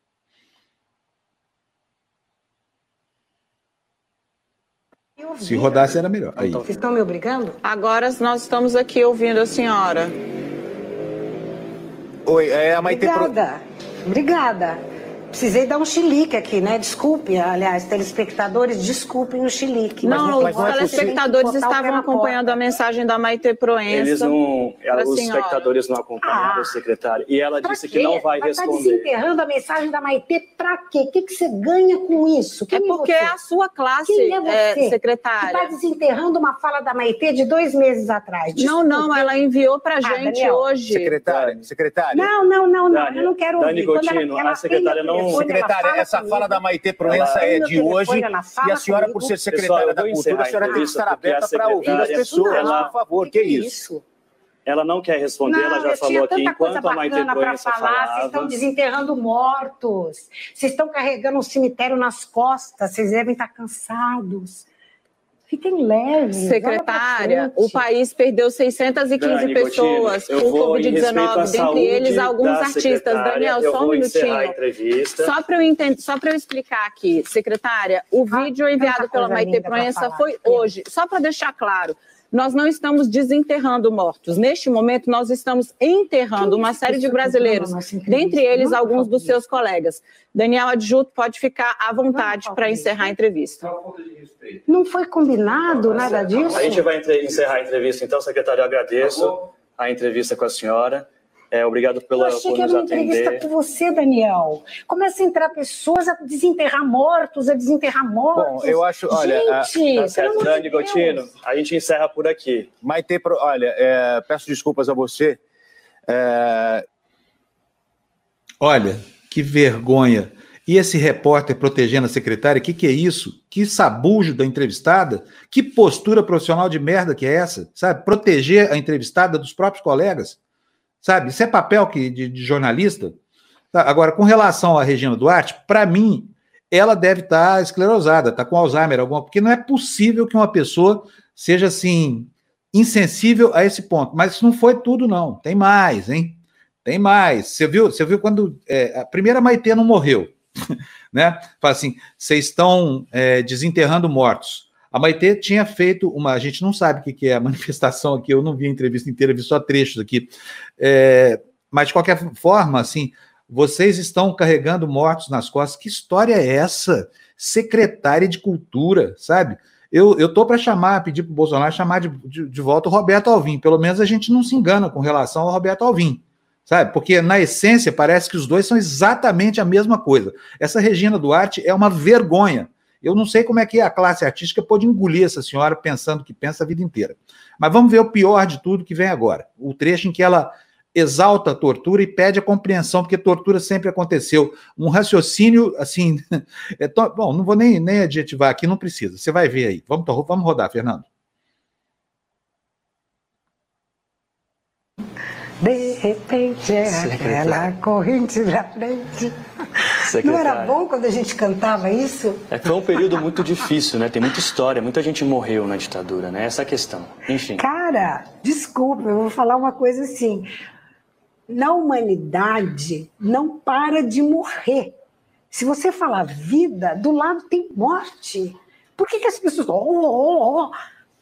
Se rodasse era melhor. Aí. Vocês estão me obrigando? Agora nós estamos aqui ouvindo a senhora. Oi, é a Maite. Obrigada. Pro... Obrigada. Precisei dar um chilique aqui, né? Desculpe, aliás, telespectadores, desculpem o chilique. Não, os é telespectadores estavam acompanhando a mensagem da Maite Proença. Eles não, ela, os senhora. espectadores não acompanharam, ah, secretário. E ela disse quê? que não vai, vai tá responder. Está desenterrando a mensagem da Maite para quê? O que, que você ganha com isso? Quem é porque é, a sua classe, Quem é, você? é secretária. está desenterrando uma fala da Maite de dois meses atrás. Desculpe. Não, não, ela enviou para a ah, gente Daniel. hoje. Secretária, secretária. Não, não, não, não, Dani, eu não quero ouvir. Dani Gotino, ela, a secretária não secretária, essa comigo, fala da Maite Proença é de hoje. E a senhora, comigo. por ser secretária Pessoal, da Cultura, a senhora tem que estar aberta para ouvir as pessoas, ela, por favor. Que, que isso? Ela não quer responder, não, ela já falou aqui, enquanto a Maite Proença falar, falava... Vocês estão desenterrando mortos, vocês estão carregando um cemitério nas costas, vocês devem estar cansados. Fiquem leves. Secretária, o país perdeu 615 Dani, pessoas por Covid-19, dentre eles alguns artistas. Daniel, só um minutinho. Só para eu, só eu explicar aqui, secretária, o ah, vídeo enviado pela Maite Proença foi hoje. Só para deixar claro, nós não estamos desenterrando mortos. Neste momento, nós estamos enterrando uma série de brasileiros, dentre eles alguns dos seus colegas. Daniel Adjuto pode ficar à vontade para encerrar a entrevista. Não foi combinado nada disso? A gente vai encerrar a entrevista, então, secretário, eu agradeço a entrevista com a senhora. É, obrigado pela, eu achei por que era uma atender. entrevista com você, Daniel. Começa a entrar pessoas a desenterrar mortos, a desenterrar mortos. Bom, eu acho, olha, gente, a, tá certo, Dani Gotino, a gente encerra por aqui. Maite, olha, é, peço desculpas a você. É... Olha, que vergonha. E esse repórter protegendo a secretária, o que, que é isso? Que sabujo da entrevistada? Que postura profissional de merda que é essa? Sabe? Proteger a entrevistada dos próprios colegas? Sabe? Isso é papel que, de, de jornalista. Tá, agora, com relação à Regina Duarte, para mim, ela deve estar tá esclerosada, está com Alzheimer, alguma, porque não é possível que uma pessoa seja assim, insensível a esse ponto. Mas isso não foi tudo, não. Tem mais, hein? Tem mais. Você viu, você viu quando é, a primeira Maitê não morreu, né? Fala assim: vocês estão é, desenterrando mortos. A Maitê tinha feito uma. A gente não sabe o que é a manifestação aqui, eu não vi a entrevista inteira, vi só trechos aqui. É, mas, de qualquer forma, assim, vocês estão carregando mortos nas costas. Que história é essa? Secretária de Cultura, sabe? Eu, eu para chamar, pedir para o Bolsonaro chamar de, de, de, volta o Roberto Alvim. Pelo menos a gente não se engana com relação ao Roberto Alvim, sabe? Porque, na essência, parece que os dois são exatamente a mesma coisa. Essa Regina Duarte é uma vergonha. Eu não sei como é que a classe artística pode engolir essa senhora pensando que pensa a vida inteira. Mas vamos ver o pior de tudo que vem agora. O trecho em que ela exalta a tortura e pede a compreensão, porque tortura sempre aconteceu. Um raciocínio, assim. É bom, não vou nem, nem adjetivar aqui, não precisa. Você vai ver aí. Vamos, vamos rodar, Fernando. De repente é aquela corrente da frente. Secretária. Não era bom quando a gente cantava isso? É, foi um período muito difícil, né? Tem muita história, muita gente morreu na ditadura, né? Essa é a questão. Enfim. Cara, desculpa, eu vou falar uma coisa assim. Na humanidade, não para de morrer. Se você falar vida, do lado tem morte. Por que, que as pessoas. Oh, oh, oh.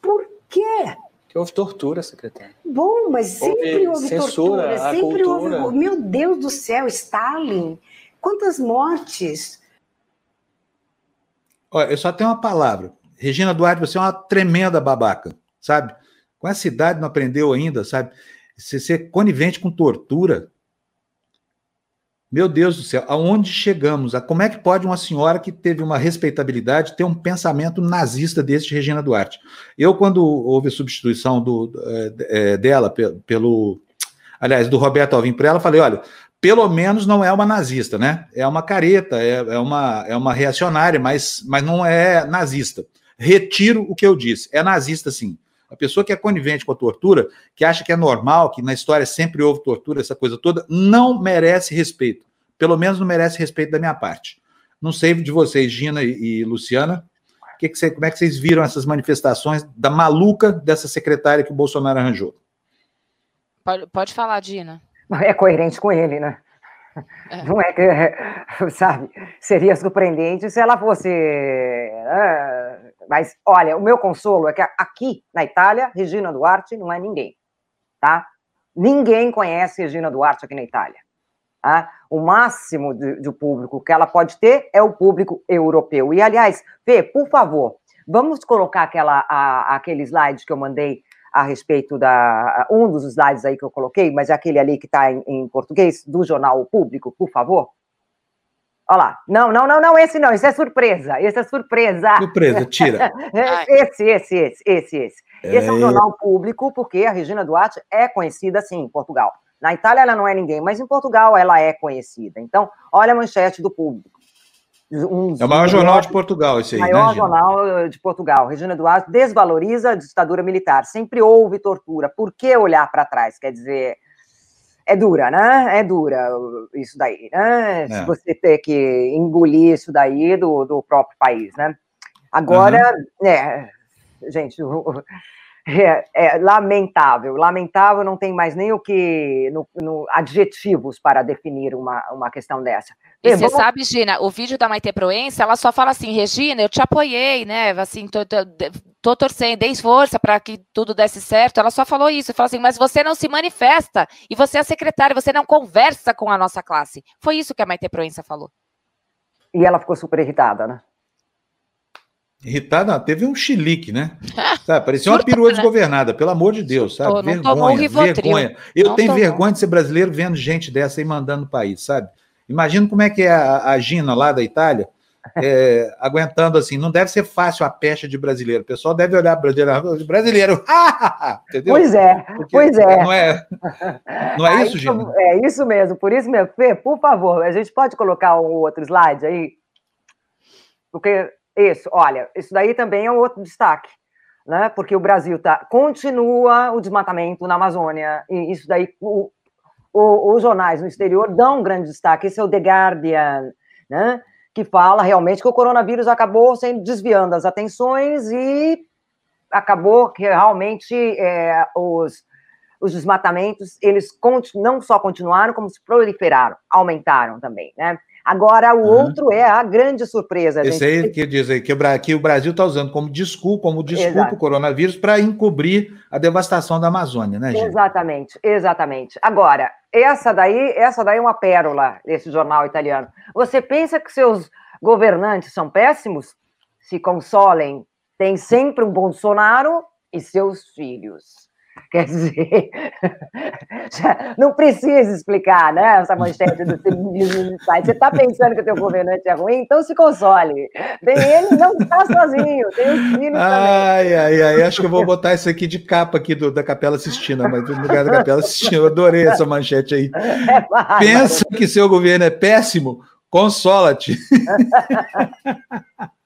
Por quê? Que houve tortura, secretário. Bom, mas sempre houve, houve censura, tortura, sempre cultura. houve. Meu Deus do céu, Stalin, quantas mortes? Olha, eu só tenho uma palavra. Regina Duarte, você é uma tremenda babaca, sabe? Com essa idade não aprendeu ainda, sabe? Você ser conivente com tortura, meu Deus do céu, aonde chegamos? Como é que pode uma senhora que teve uma respeitabilidade ter um pensamento nazista desse de Regina Duarte? Eu, quando houve a substituição do, é, dela pelo. Aliás, do Roberto Alvim para ela, falei: olha, pelo menos não é uma nazista, né? É uma careta, é, é, uma, é uma reacionária, mas, mas não é nazista. Retiro o que eu disse. É nazista, sim. A pessoa que é conivente com a tortura, que acha que é normal, que na história sempre houve tortura, essa coisa toda, não merece respeito. Pelo menos não merece respeito da minha parte. Não sei de vocês, Gina e, Luciana, que que como é que vocês viram essas manifestações da maluca dessa secretária que o Bolsonaro arranjou? Pode, pode falar, Gina. É coerente com ele, né? É. Não é que, sabe, seria surpreendente se ela fosse. Né? Mas, olha, o meu consolo é que aqui na Itália, Regina Duarte não é ninguém, tá? Ninguém conhece Regina Duarte aqui na Itália. Tá? O máximo de, de público que ela pode ter é o público europeu. E, aliás, Fê, por favor, vamos colocar aquela, a, aquele slide que eu mandei a respeito da. Um dos slides aí que eu coloquei, mas é aquele ali que está em, em português, do jornal Público, por favor. Olha lá. Não, não, não, não, esse não, esse é surpresa. Esse é surpresa. Surpresa, tira. esse, esse, esse, esse, esse. É... Esse é um jornal público, porque a Regina Duarte é conhecida, assim, em Portugal. Na Itália ela não é ninguém, mas em Portugal ela é conhecida. Então, olha a manchete do público. Um é o maior jornal de Portugal, esse aí, maior né, jornal eh, de Portugal. Regina Duarte desvaloriza a ditadura militar. Sempre houve tortura. Por que olhar para trás? Quer dizer, é dura, né? É dura isso daí, né? É. Se você ter que engolir isso daí do, do próprio país, né? Agora, uhum. é, gente, é, é, lamentável, lamentável, não tem mais nem o que, no, no adjetivos para definir uma, uma questão dessa. E você vamos... sabe, Gina, o vídeo da Maite Proença, ela só fala assim, Regina, eu te apoiei, né, assim, tô, tô, tô torcendo, dei força para que tudo desse certo, ela só falou isso, falou assim, mas você não se manifesta, e você é secretária, você não conversa com a nossa classe. Foi isso que a Maite Proença falou. E ela ficou super irritada, né? Irritada, teve um chilique, né? Sabe, parecia uma perua desgovernada, pelo amor de Deus, sabe? Não vergonha, vergonha. Eu não tenho vergonha de ser brasileiro vendo gente dessa aí mandando o país, sabe? Imagina como é que é a, a Gina lá da Itália, é, aguentando assim. Não deve ser fácil a pecha de brasileiro. O pessoal deve olhar brasileiro, brasileiro, entendeu? Pois é, Porque pois é. Não é, não é isso, Gina? É isso mesmo. Por isso, meu Fê, por favor, a gente pode colocar um outro slide aí? Porque isso, olha, isso daí também é um outro destaque, né? Porque o Brasil tá, continua o desmatamento na Amazônia, e isso daí o, o, os jornais no exterior dão um grande destaque. Esse é o The Guardian, né? Que fala realmente que o coronavírus acabou sendo desviando as atenções e acabou que realmente é, os, os desmatamentos eles não só continuaram, como se proliferaram, aumentaram também, né? Agora, o uhum. outro é a grande surpresa. Esse gente... aí que diz aí que o, que o Brasil está usando como desculpa, como desculpa Exato. o coronavírus para encobrir a devastação da Amazônia, né, gente? Exatamente, exatamente. Agora, essa daí, essa daí é uma pérola desse jornal italiano. Você pensa que seus governantes são péssimos? Se consolem. Tem sempre um Bolsonaro e seus filhos. Quer dizer, não precisa explicar, né? Essa manchete do site. Você está pensando que o teu governante é ruim? Então se console. Tem ele não está sozinho, tem os filhos ai, também. Ai, ai, acho que eu vou botar isso aqui de capa aqui do, da Capela Sistina, mas no lugar da Capela Sistina, eu adorei essa manchete aí. É Pensa que seu governo é péssimo? Consola-te.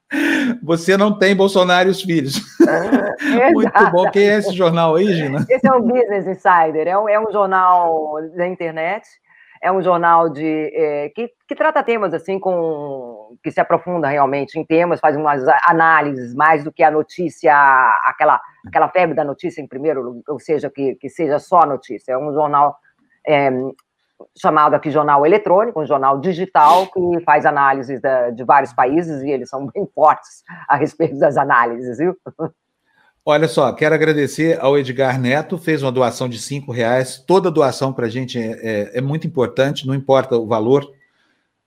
Você não tem Bolsonaro e os filhos. Muito bom. Quem é esse jornal aí, Gina? Esse é o Business Insider. É um, é um jornal da internet. É um jornal de é, que, que trata temas assim com que se aprofunda realmente em temas, faz umas análises mais do que a notícia, aquela aquela febre da notícia em primeiro, ou seja, que, que seja só notícia. É um jornal é, chamado aqui jornal eletrônico, um jornal digital que faz análises de, de vários países e eles são bem fortes a respeito das análises, viu? Olha só, quero agradecer ao Edgar Neto, fez uma doação de cinco reais. Toda doação para a gente é, é, é, muito importante, não importa o valor.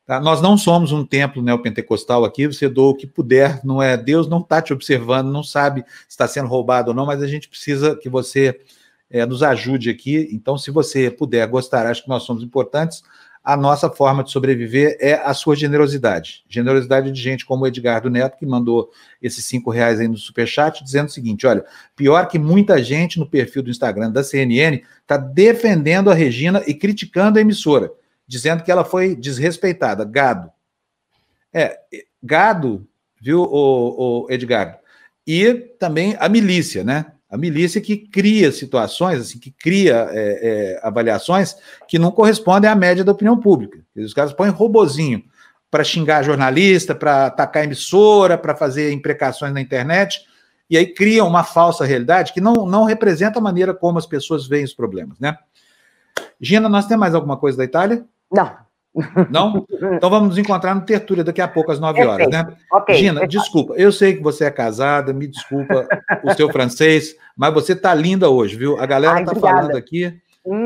Tá? Nós não somos um templo neopentecostal aqui, você doa o que puder, não é? Deus não está te observando, não sabe se está sendo roubado ou não, mas a gente precisa que você é, nos ajude aqui. Então, se você puder gostar, acho que nós somos importantes. A nossa forma de sobreviver é a sua generosidade. Generosidade de gente como o Edgardo Neto, que mandou esses cinco reais aí no superchat, dizendo o seguinte: olha, pior que muita gente no perfil do Instagram da CNN está defendendo a Regina e criticando a emissora, dizendo que ela foi desrespeitada. Gado. É, gado, viu, o, o Edgardo? E também a milícia, né? A milícia que cria situações, assim, que cria é, é, avaliações que não correspondem à média da opinião pública. Os caras põem robozinho para xingar jornalista, para atacar emissora, para fazer imprecações na internet, e aí criam uma falsa realidade que não, não representa a maneira como as pessoas veem os problemas, né? Gina, nós temos mais alguma coisa da Itália? Não. Não? Então vamos nos encontrar no Tertúlia daqui a pouco, às 9 horas, né? Okay. Gina, desculpa, eu sei que você é casada, me desculpa o seu francês, mas você tá linda hoje, viu? A galera Ai, tá obrigada. falando aqui.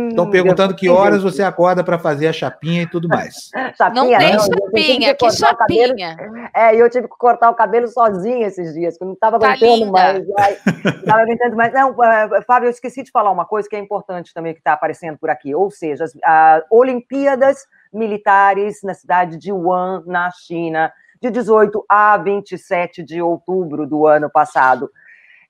Estão hum, hum, que horas você acorda para fazer a chapinha e tudo mais. chapinha, não tem não, chapinha, que, que chapinha. É, eu tive que cortar o cabelo sozinha esses dias, que eu não estava tá aguentando mais. Não estava aguentando mais. Não, uh, Fábio, eu esqueci de falar uma coisa que é importante também que está aparecendo por aqui, ou seja, as uh, Olimpíadas militares na cidade de Wuhan, na China, de 18 a 27 de outubro do ano passado.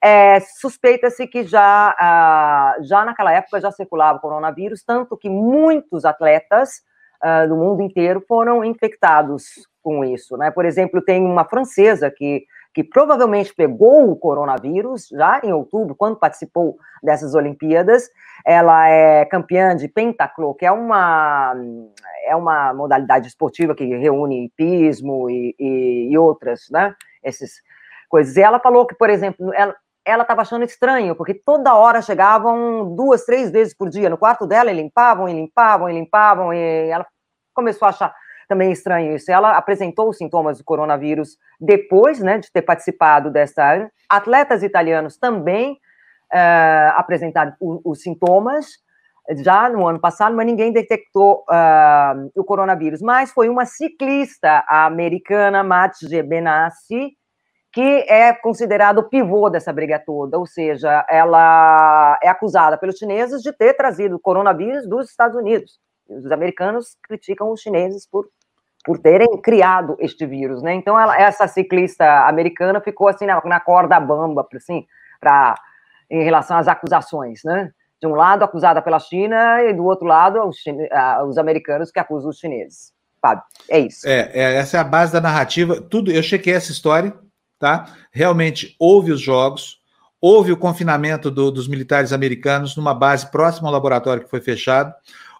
É, Suspeita-se que já, ah, já naquela época já circulava o coronavírus, tanto que muitos atletas ah, do mundo inteiro foram infectados com isso. Né? Por exemplo, tem uma francesa que que provavelmente pegou o coronavírus já em outubro, quando participou dessas Olimpíadas. Ela é campeã de pentaclo, que é uma, é uma modalidade esportiva que reúne hipismo e, e, e outras, né? Essas coisas. E ela falou que, por exemplo, ela, ela estava achando estranho, porque toda hora chegavam duas, três vezes por dia no quarto dela e limpavam, e limpavam, e limpavam, e ela começou a achar também estranho isso. Ela apresentou os sintomas do coronavírus depois né, de ter participado dessa. Atletas italianos também uh, apresentaram os sintomas já no ano passado, mas ninguém detectou uh, o coronavírus. Mas foi uma ciclista americana, Matje Benassi, que é considerado o pivô dessa briga toda, ou seja, ela é acusada pelos chineses de ter trazido o coronavírus dos Estados Unidos. Os americanos criticam os chineses por, por terem criado este vírus, né? Então, ela, essa ciclista americana ficou assim na, na corda bamba, assim, para em relação às acusações, né? De um lado, acusada pela China, e do outro lado, os, os americanos que acusam os chineses. Fábio, é isso. É, é, essa é a base da narrativa. Tudo, eu chequei essa história, tá? Realmente houve os jogos, houve o confinamento do, dos militares americanos numa base próxima ao laboratório que foi fechado.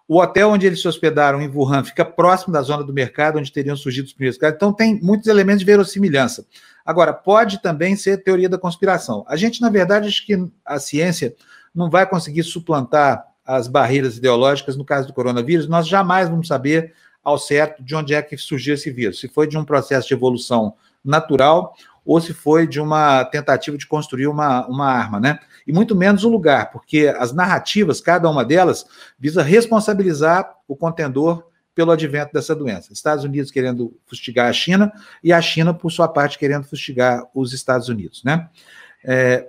O hotel onde eles se hospedaram em Wuhan fica próximo da zona do mercado onde teriam surgido os primeiros casos. Então tem muitos elementos de verossimilhança. Agora, pode também ser teoria da conspiração. A gente, na verdade, acho que a ciência não vai conseguir suplantar as barreiras ideológicas no caso do coronavírus. Nós jamais vamos saber ao certo de onde é que surgiu esse vírus. Se foi de um processo de evolução natural ou se foi de uma tentativa de construir uma, uma arma, né? E muito menos o lugar, porque as narrativas, cada uma delas, visa responsabilizar o contendor pelo advento dessa doença. Estados Unidos querendo fustigar a China e a China, por sua parte, querendo fustigar os Estados Unidos, né? É,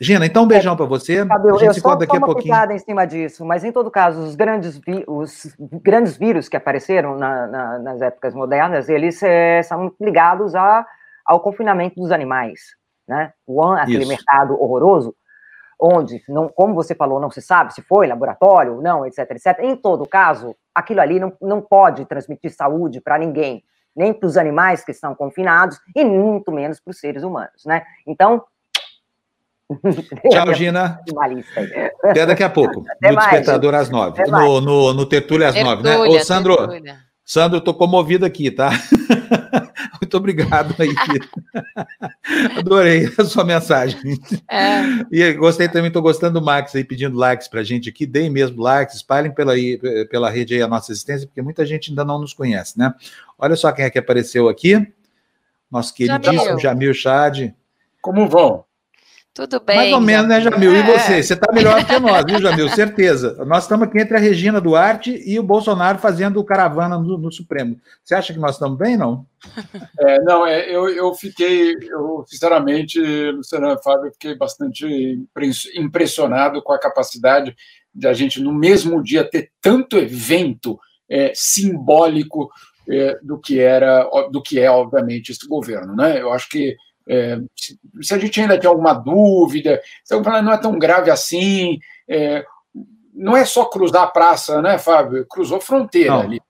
Gina, então um beijão para você. Fabio, a gente eu se só daqui a pouquinho. em cima disso, mas em todo caso, os grandes, os grandes vírus que apareceram na, na, nas épocas modernas, eles é, são ligados a ao confinamento dos animais, né? O aquele Isso. mercado horroroso, onde, não, como você falou, não se sabe se foi laboratório, não, etc, etc. Em todo caso, aquilo ali não, não pode transmitir saúde para ninguém, nem para os animais que estão confinados e muito menos para os seres humanos, né? Então, Tchau, Gina. Até daqui a pouco. Até no mais, Despertador às nove. No, no, no Tertúlia às nove, né? Ô, Sandro, tertúlia. Sandro, eu tô comovido aqui, tá? Muito obrigado aí. Adorei a sua mensagem. É. E gostei também, estou gostando do Max aí pedindo likes para a gente aqui. Deem mesmo likes, espalhem pela, pela rede aí a nossa existência, porque muita gente ainda não nos conhece, né? Olha só quem é que apareceu aqui. Nosso queridíssimo Jamil, Jamil Chad. Como vão? Tudo bem. Mais ou menos, né, Jamil? É. E você? Você está melhor do que nós, viu, Jamil? Certeza. Nós estamos aqui entre a Regina Duarte e o Bolsonaro fazendo caravana no, no Supremo. Você acha que nós estamos bem, não? É, não, é, eu, eu fiquei, eu, sinceramente, Luciana Fábio, eu fiquei bastante impressionado com a capacidade de a gente, no mesmo dia, ter tanto evento é, simbólico é, do que era, do que é, obviamente, esse governo. Né? Eu acho que é, se a gente ainda tem alguma dúvida, se o não é tão grave assim, é, não é só cruzar a praça, né, Fábio? Cruzou fronteira não. ali.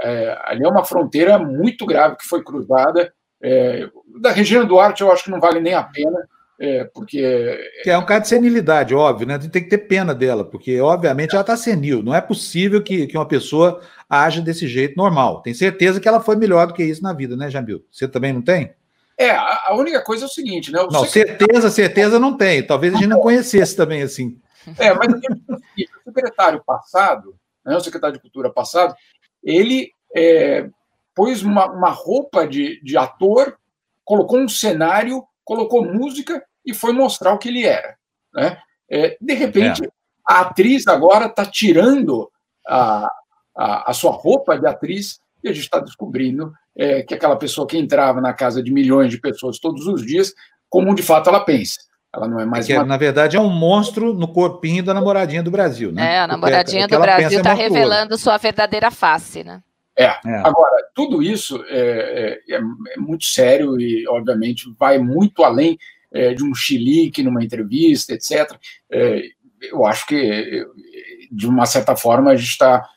É, ali é uma fronteira muito grave que foi cruzada. É, da Regina Duarte, eu acho que não vale nem a pena, é, porque. Que é um caso de senilidade, óbvio, né? Tem que ter pena dela, porque, obviamente, ela está senil. Não é possível que, que uma pessoa age desse jeito normal. Tem certeza que ela foi melhor do que isso na vida, né, Jamil? Você também não tem? É, a única coisa é o seguinte, né? O não, certeza, certeza não tem. Talvez a gente não conhecesse também assim. É, mas o secretário passado, né, o secretário de Cultura passado, ele é, pôs uma, uma roupa de, de ator, colocou um cenário, colocou música e foi mostrar o que ele era. Né? É, de repente, é. a atriz agora está tirando a, a, a sua roupa de atriz e a gente está descobrindo é, que aquela pessoa que entrava na casa de milhões de pessoas todos os dias, como de fato ela pensa. Ela não é mais. É uma... Na verdade, é um monstro no corpinho da namoradinha do Brasil, né? É, a namoradinha do Brasil está é revelando sua verdadeira face, né? É. é. Agora, tudo isso é, é, é, muito sério e, obviamente, vai muito além é, de um chilique numa entrevista, etc. É, eu acho que, de uma certa forma, a gente está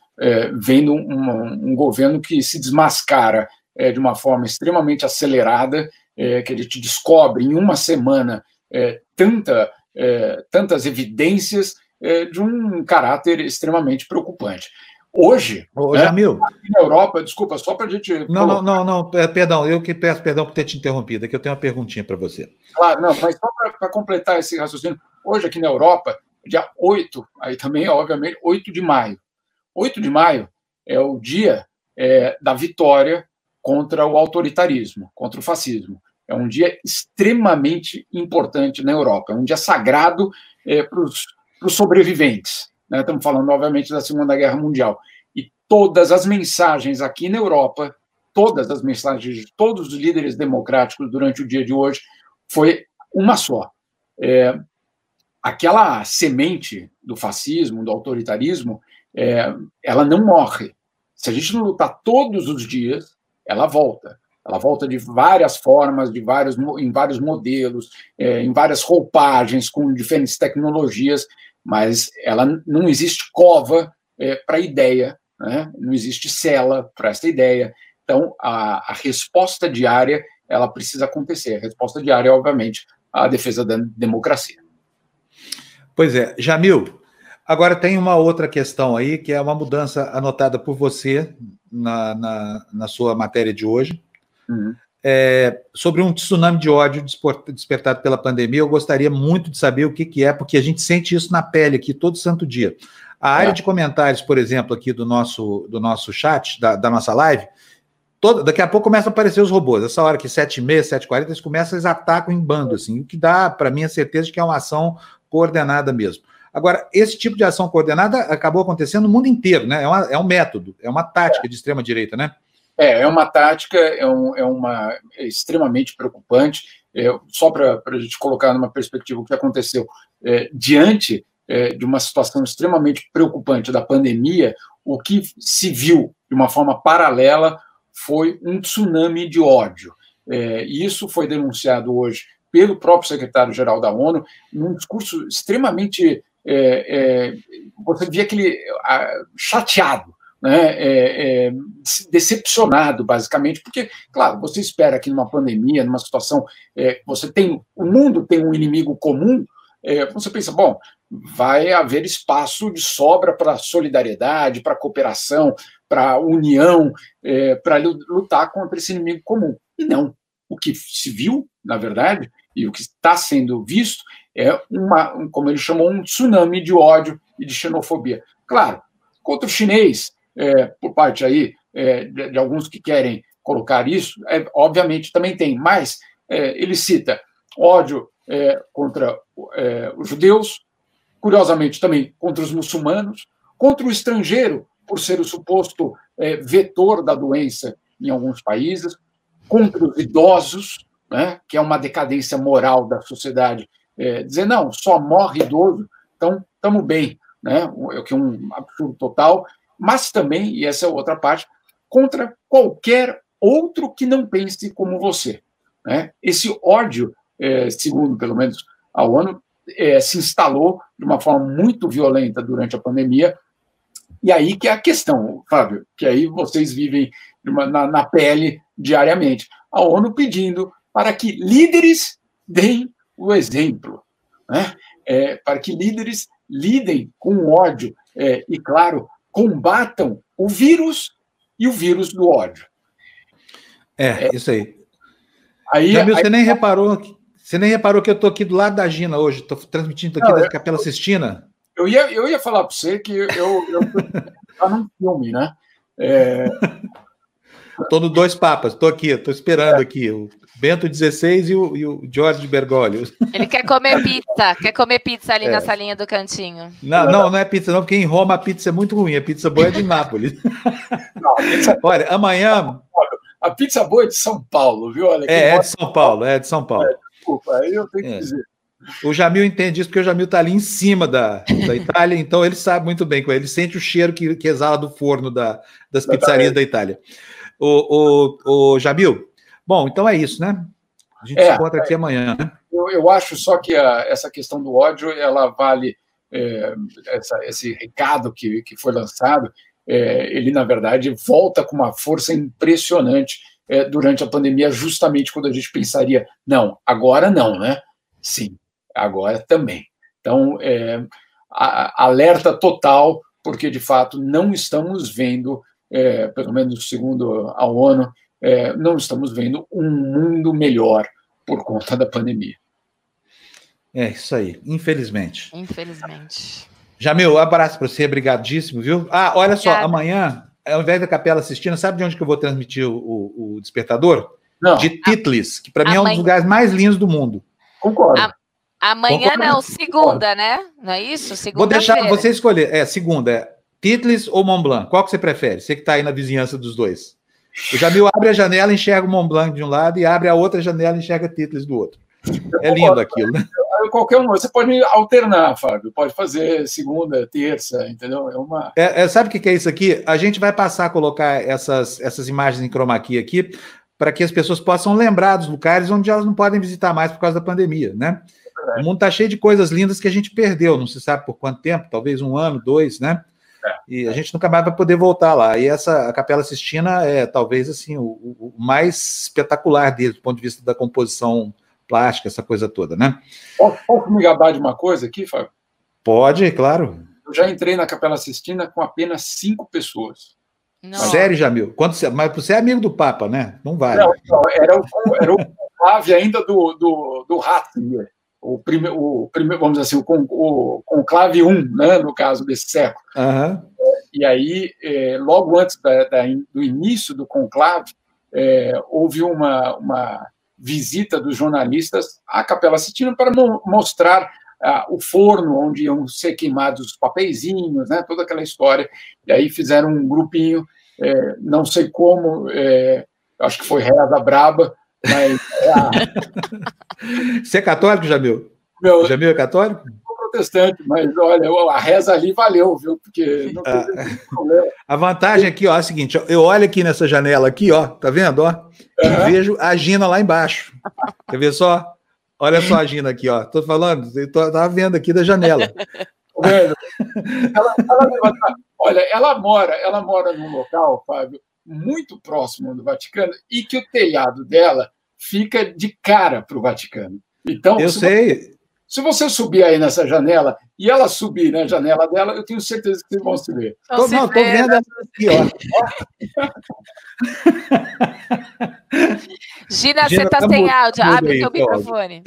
vendo um, um, governo que se desmascara é, de uma forma extremamente acelerada, é, que a gente descobre em uma semana é, tanta, é, tantas evidências é, de um caráter extremamente preocupante. Hoje. Ô, né, Jamil. Na Europa, desculpa, só para a gente. Não, não, não, não, perdão, eu que peço perdão por ter te interrompido, é que eu tenho uma perguntinha para você. Claro, não, mas só para completar esse raciocínio, hoje aqui na Europa, dia 8, aí também, obviamente, 8 de maio. 8 de maio é o dia é, da vitória contra o autoritarismo, contra o fascismo. É um dia extremamente importante na Europa, é um dia sagrado é, para os sobreviventes. Né? Estamos falando, obviamente, da Segunda Guerra Mundial. E todas as mensagens aqui na Europa, todas as mensagens de todos os líderes democráticos durante o dia de hoje, foi uma só. É, aquela semente do fascismo, do autoritarismo, é, ela não morre. Se a gente não lutar todos os dias, ela volta. Ela volta de várias formas, de vários, em vários modelos, é, em várias roupagens, com diferentes tecnologias, mas ela não existe cova é, para ideia, né? não existe cela para essa ideia. Então, a, a, resposta diária ela precisa acontecer. A resposta diária, obviamente, a defesa da democracia. Pois é, Jamil. Agora tem uma outra questão aí, que é uma mudança anotada por você na, na, na sua matéria de hoje, uhum. é, sobre um tsunami de ódio despertado pela pandemia. Eu gostaria muito de saber o que, que é, porque a gente sente isso na pele aqui todo santo dia. A área é. de comentários, por exemplo, aqui do nosso, do nosso chat, da, da nossa live, Toda, daqui a pouco começam a aparecer os robôs. Essa hora que 7h30, 7h40, eles começam, eles atacam em bando, assim, o que dá, para mim, a certeza de que é uma ação coordenada mesmo. Agora, esse tipo de ação coordenada acabou acontecendo no mundo inteiro, né? É, uma, é um método, é uma tática de extrema-direita, né? É, é uma tática, é, um, é uma é extremamente preocupante. É, só para a gente colocar numa perspectiva o que aconteceu é, diante é, de uma situação extremamente preocupante da pandemia, o que se viu de uma forma paralela foi um tsunami de ódio. É, e isso foi denunciado hoje pelo próprio secretário-geral da ONU, num discurso extremamente é, é, você via aquele chateado, né, é, é, decepcionado, basicamente, porque, claro, você espera que numa pandemia, numa situação, é, você tem, o mundo tem um inimigo comum, é, você pensa, bom, vai haver espaço de sobra para solidariedade, para cooperação, para união, para lutar contra esse inimigo comum. E não. O que se viu, na verdade, e o que está sendo visto é uma, como ele chamou, um tsunami de ódio e de xenofobia. Claro, contra o chinês, é, por parte aí é, de, de, alguns que querem colocar isso, é, obviamente também tem, mas é, ele cita ódio é, contra é, os judeus, curiosamente também contra os muçulmanos, contra o estrangeiro, por ser o suposto vetor da doença em alguns países, contra os idosos, né, que é uma decadência moral da sociedade é, dizer, não, só morre idoso, então estamos bem, né? o que é um absurdo total, mas também, e essa é outra parte, contra qualquer outro que não pense como você. Né? Esse ódio, é, segundo pelo menos a ONU, é, se instalou de uma forma muito violenta durante a pandemia, e aí que é a questão, Fábio, que aí vocês vivem uma, na, na pele diariamente. A ONU pedindo para que líderes deem o exemplo, né? É, para que líderes lidem com o ódio é, e, claro, combatam o vírus e o vírus do ódio. É, é isso aí. aí, Jamil, aí você nem reparou você nem reparou que eu estou aqui do lado da Gina hoje, estou transmitindo aqui não, da Capela Sistina. Eu ia, eu ia falar para você que eu estou num filme, né? Estou no Dois Papas, estou aqui, estou esperando aqui. Bento XVI e o, e o George Bergoglio. Ele quer comer pizza, quer comer pizza ali é. na salinha do cantinho. Não, não, não é pizza, não, porque em Roma a pizza é muito ruim. A pizza boa é de Nápoles. Não, pizza... Olha, amanhã. A pizza boa é de São Paulo, viu? Olha, é, é de São Paulo, é de São Paulo. É, desculpa, aí eu tenho que é. dizer. O Jamil entende isso porque o Jamil está ali em cima da, da Itália, então ele sabe muito bem com ele. Ele sente o cheiro que, que exala do forno da, das pizzarias da Itália. O, o, o Jamil, Bom, então é isso, né? A gente é, se encontra aqui amanhã, né? Eu, eu acho só que a, essa questão do ódio, ela vale é, essa, esse recado que, que foi lançado, é, ele, na verdade, volta com uma força impressionante é, durante a pandemia, justamente quando a gente pensaria, não, agora não, né? Sim, agora também. Então, é, a, alerta total porque de fato não estamos vendo, é, pelo menos segundo a ONU, é, não estamos vendo um mundo melhor por conta da pandemia. É isso aí, infelizmente. Infelizmente. Jamil, um abraço para você, obrigadíssimo, viu? Ah, olha Obrigada. só, amanhã, ao invés da Capela assistindo, sabe de onde que eu vou transmitir o, o, o despertador? Não. De Titlis, que para mim é um dos lugares mais lindos do mundo. Concordo. A, amanhã Concordo. não, segunda, né? Não é isso? Segunda vou deixar você escolher. É, segunda, é Titlis ou Mont Blanc? Qual que você prefere? Você que está aí na vizinhança dos dois. O Jamil abre a janela, enxerga o Mont Blanc de um lado e abre a outra janela, enxerga Titlis do outro. É lindo aquilo, né? Qualquer um, você pode alternar, Fábio. Pode fazer segunda, terça, entendeu? É uma. É, é, sabe o que é isso aqui? A gente vai passar a colocar essas, essas imagens em chroma key aqui para que as pessoas possam lembrar dos lugares onde elas não podem visitar mais por causa da pandemia, né? É o mundo está cheio de coisas lindas que a gente perdeu, não se sabe por quanto tempo, talvez um ano, dois, né? É. E a gente nunca mais vai poder voltar lá. E essa a Capela Sistina é talvez assim o, o mais espetacular dele, do ponto de vista da composição plástica, essa coisa toda, né? Posso me gabar de uma coisa aqui, Fábio? Pode, claro. Eu já entrei na Capela Sistina com apenas cinco pessoas. Não. Sério, Jamil? Quando você, mas você é amigo do Papa, né? Não vai. Não, não era o, era o conclave ainda do, do, do Ratzinger. O primeiro, o primeiro, vamos dizer assim, o, o conclave 1, né, no caso desse século. Uhum. E aí, é, logo antes da, da, do início do conclave, é, houve uma, uma visita dos jornalistas à Capela Sistina para mo mostrar ah, o forno onde iam ser queimados os papeizinhos, né, toda aquela história. E aí fizeram um grupinho, é, não sei como, é, acho que foi Reza Braba, mas. É a... Você é católico, Jamil? Meu, Jamil é católico? protestante, mas olha, a reza ali valeu, viu? Porque não ah, A vantagem aqui, ó, é a seguinte: eu olho aqui nessa janela aqui, ó, tá vendo, ó? E uhum. vejo a Gina lá embaixo. Quer ver só? Olha só a Gina aqui, ó. Tô falando, eu tô, tava vendo aqui da janela. ela, ela, olha, ela mora, ela mora num local, Fábio, muito próximo do Vaticano e que o telhado dela fica de cara para o Vaticano. Então, eu sei. Se você subir aí nessa janela e ela subir na janela dela, eu tenho certeza que vocês vão se ver. Tô, não, tô vendo essa aqui, ó. Gina, você tá, tá sem áudio. Abre o teu microfone.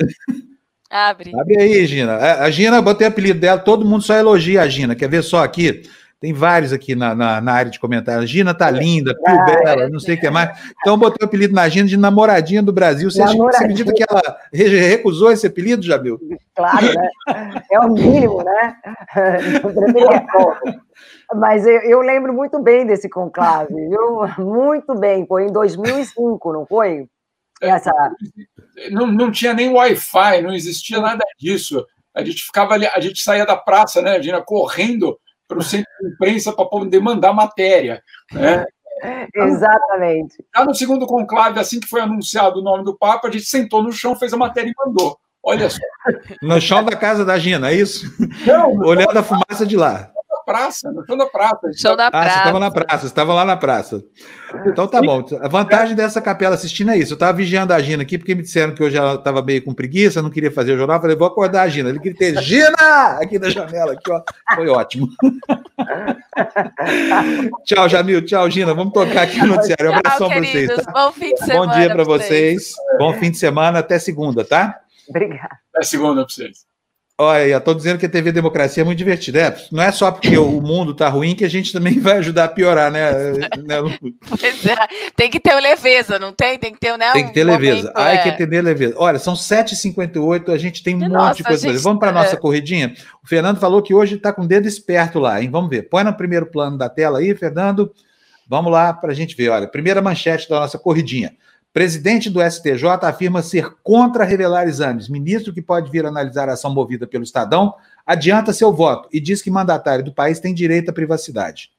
Abre. Abre aí, Gina. A Gina, botei o apelido dela, todo mundo só elogia a Gina. Quer ver só aqui? Tem vários aqui na, na, na, área de comentários. Gina tá linda, Pio ah, Bela, não sei o que mais. Então, botei o apelido na Gina de namoradinha do Brasil. Você, você acredita que ela recusou esse apelido, Jamil? Claro, né? É o mínimo, né? Mas eu, eu, lembro muito bem desse conclave, viu? Muito bem. Foi em 2005, não foi? Essa... Não, não tinha nem Wi-Fi, não existia nada disso. A gente ficava ali, a gente saía da praça, né, Gina, correndo para o centro de imprensa para poder mandar matéria. Né? Exatamente. Já no segundo conclave, assim que foi anunciado o nome do Papa, a gente sentou no chão, fez a matéria e mandou. Olha só. No chão da casa da Gina, é isso? Não, Olhando a fumaça de lá praça, no chão da praça. Show da praça. Ah, você estava na praça, você estava lá na praça. Então tá bom. A vantagem dessa capela assistindo é isso. Eu estava vigiando a Gina aqui, porque me disseram que hoje ela estava meio com preguiça, não queria fazer o jornal. Eu falei, vou acordar a Gina. Ele gritei, Gina! Aqui na janela, aqui, ó. Foi ótimo. tchau, Jamil. Tchau, Gina. Vamos tocar aqui no noticiário. Um abração para vocês. Tá? Bom fim de semana. Bom dia para vocês. vocês. Bom fim de semana. Até segunda, tá? Obrigada. Até segunda para vocês. Olha, estou dizendo que a TV Democracia é muito divertida. É, não é só porque o mundo está ruim que a gente também vai ajudar a piorar, né? né pois é, tem que ter leveza, não tem? Tem que ter, né? Tem que ter um leveza. Ai, é. que entender leveza. Olha, são 7h58, a gente tem um nossa, monte de coisa gente... Vamos para a nossa é. corridinha? O Fernando falou que hoje está com o dedo esperto lá, hein? Vamos ver. Põe no primeiro plano da tela aí, Fernando. Vamos lá para a gente ver. Olha, primeira manchete da nossa corridinha. Presidente do STJ afirma ser contra revelar exames. Ministro que pode vir analisar a ação movida pelo Estadão adianta seu voto e diz que mandatário do país tem direito à privacidade.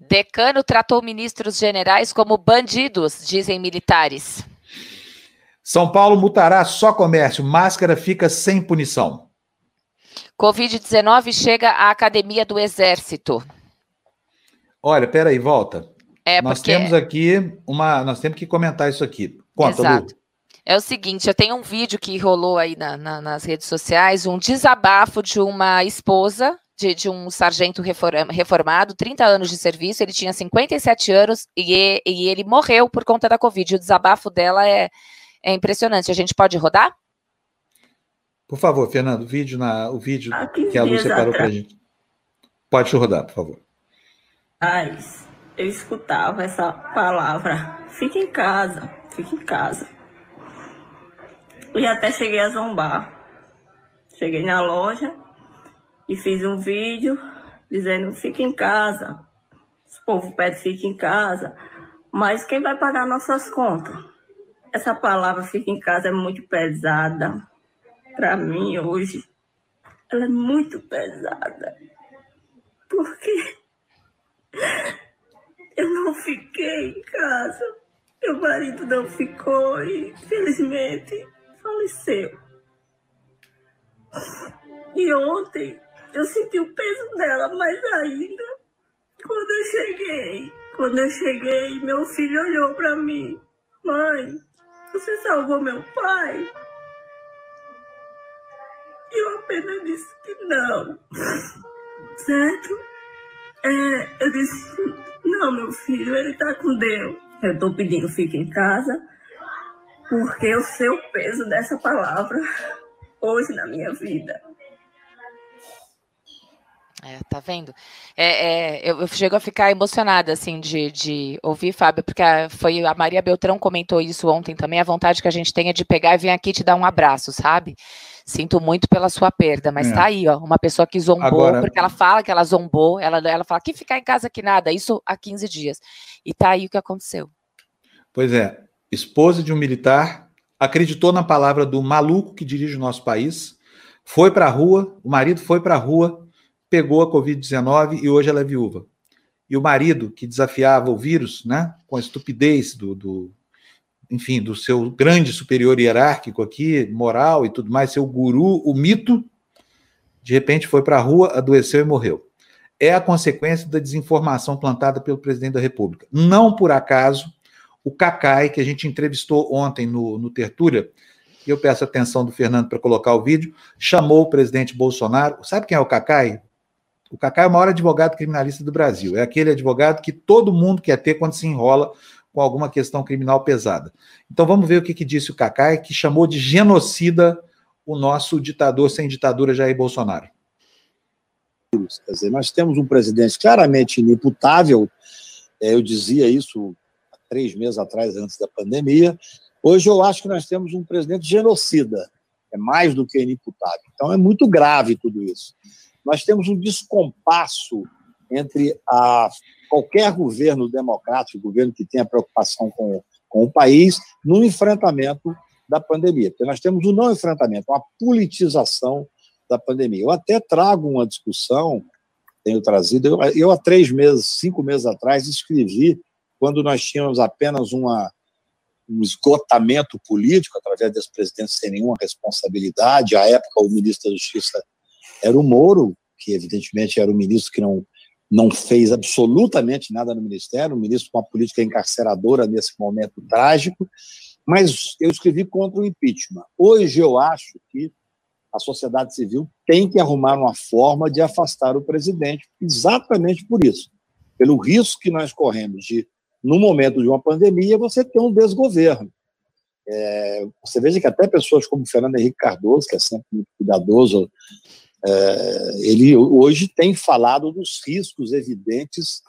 Decano tratou ministros generais como bandidos, dizem militares. São Paulo multará só comércio, máscara fica sem punição. Covid-19 chega à Academia do Exército. Olha, peraí, volta. É nós porque... temos aqui uma. Nós temos que comentar isso aqui. Conta, Exato. Lu. É o seguinte, eu tenho um vídeo que rolou aí na, na, nas redes sociais, um desabafo de uma esposa de, de, um sargento reformado, 30 anos de serviço, ele tinha 57 anos e, e ele morreu por conta da Covid. O desabafo dela é, é impressionante. A gente pode rodar? Por favor, Fernando, o vídeo, na, o vídeo que a Lu separou para a gente. Pode rodar, por favor. Mas eu escutava essa palavra, fique em casa, fique em casa. E até cheguei a zombar. Cheguei na loja e fiz um vídeo dizendo fique em casa. O povo pede fique em casa. Mas quem vai pagar nossas contas? Essa palavra fique em casa é muito pesada para mim hoje, ela é muito pesada. Porque eu não fiquei em casa, meu marido não ficou e, infelizmente, faleceu. E ontem eu senti o peso dela mais ainda quando eu cheguei. Quando eu cheguei, meu filho olhou para mim: Mãe, você salvou meu pai? eu apenas disse que não. Certo? É, eu disse, não, meu filho, ele está com Deus. Eu estou pedindo fique em casa, porque eu sei o peso dessa palavra hoje na minha vida. É, tá vendo? É, é, eu, eu, chego a ficar emocionada, assim, de, de ouvir, Fábio, porque a, foi a Maria Beltrão comentou isso ontem também, a vontade que a gente tem é de pegar e vir aqui te dar um abraço, sabe? Sinto muito pela sua perda, mas é. tá aí, ó, uma pessoa que zombou, Agora... porque ela fala que ela zombou, ela, ela fala que ficar em casa que nada, isso há 15 dias. E tá aí o que aconteceu. Pois é, esposa de um militar, acreditou na palavra do maluco que dirige o nosso país, foi para a rua, o marido foi para a rua, pegou a Covid-19 e hoje ela é viúva. E o marido, que desafiava o vírus, né, com a estupidez do, do enfim, do seu grande superior hierárquico aqui, moral e tudo mais, seu guru, o mito, de repente foi para a rua, adoeceu e morreu. É a consequência da desinformação plantada pelo presidente da República. Não por acaso, o Cacai, que a gente entrevistou ontem no, no Tertúlia, e eu peço atenção do Fernando para colocar o vídeo, chamou o presidente Bolsonaro. Sabe quem é o Cacai? O Cacai é o maior advogado criminalista do Brasil. É aquele advogado que todo mundo quer ter quando se enrola com alguma questão criminal pesada. Então vamos ver o que, que disse o Cacai, que chamou de genocida o nosso ditador sem ditadura Jair Bolsonaro. Quer dizer, nós temos um presidente claramente inimputável, é, eu dizia isso há três meses atrás, antes da pandemia. Hoje eu acho que nós temos um presidente genocida, é mais do que inimputável. Então é muito grave tudo isso. Nós temos um descompasso entre a qualquer governo democrático, governo que tenha preocupação com, com o país, no enfrentamento da pandemia. Porque nós temos um não enfrentamento, uma politização da pandemia. Eu até trago uma discussão, tenho trazido, eu, eu há três meses, cinco meses atrás, escrevi, quando nós tínhamos apenas uma, um esgotamento político, através desse presidente sem nenhuma responsabilidade. À época, o ministro da Justiça era o Moro, que evidentemente era o ministro que não não fez absolutamente nada no Ministério, o ministro com uma política encarceradora nesse momento trágico, mas eu escrevi contra o impeachment. Hoje eu acho que a sociedade civil tem que arrumar uma forma de afastar o presidente, exatamente por isso, pelo risco que nós corremos de, no momento de uma pandemia, você ter um desgoverno. É, você veja que até pessoas como Fernando Henrique Cardoso, que é sempre muito cuidadoso ele hoje tem falado dos riscos evidentes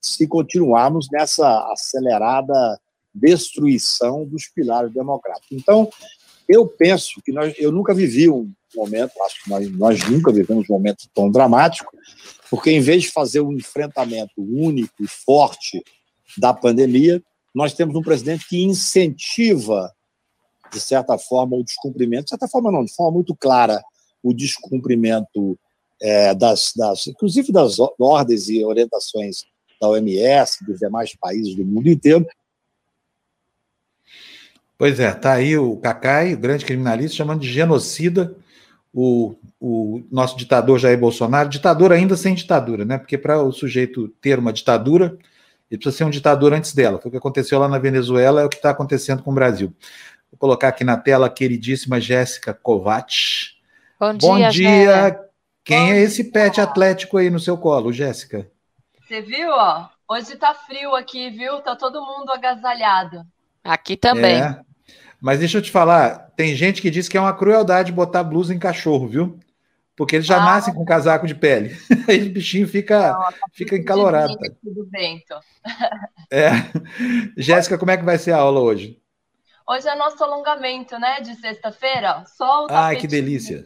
se continuarmos nessa acelerada destruição dos pilares democráticos. Então, eu penso que nós, eu nunca vivi um momento, acho que nós, nós nunca vivemos um momento tão dramático, porque em vez de fazer um enfrentamento único e forte da pandemia, nós temos um presidente que incentiva, de certa forma, o descumprimento, de certa forma não, de forma muito clara, o descumprimento é, das, das, inclusive das ordens e orientações da OMS, dos demais países do mundo inteiro. Pois é, está aí o Cacai, o grande criminalista, chamando de genocida o, o nosso ditador Jair Bolsonaro, ditador ainda sem ditadura, né? Porque para o sujeito ter uma ditadura, ele precisa ser um ditador antes dela. Foi o que aconteceu lá na Venezuela, é o que está acontecendo com o Brasil. Vou colocar aqui na tela a queridíssima Jéssica Kovács, Bom dia, Bom dia Quem é esse pet atlético aí no seu colo, Jéssica? Você viu, ó? Hoje tá frio aqui, viu? Tá todo mundo agasalhado. Aqui também. É. Mas deixa eu te falar, tem gente que diz que é uma crueldade botar blusa em cachorro, viu? Porque eles já ah, nascem com casaco de pele. Aí o bichinho fica, não, fica encalorado. Do vento. É. Jéssica, como é que vai ser a aula hoje? Hoje é nosso alongamento, né? De sexta-feira. Só o Ai, que delícia.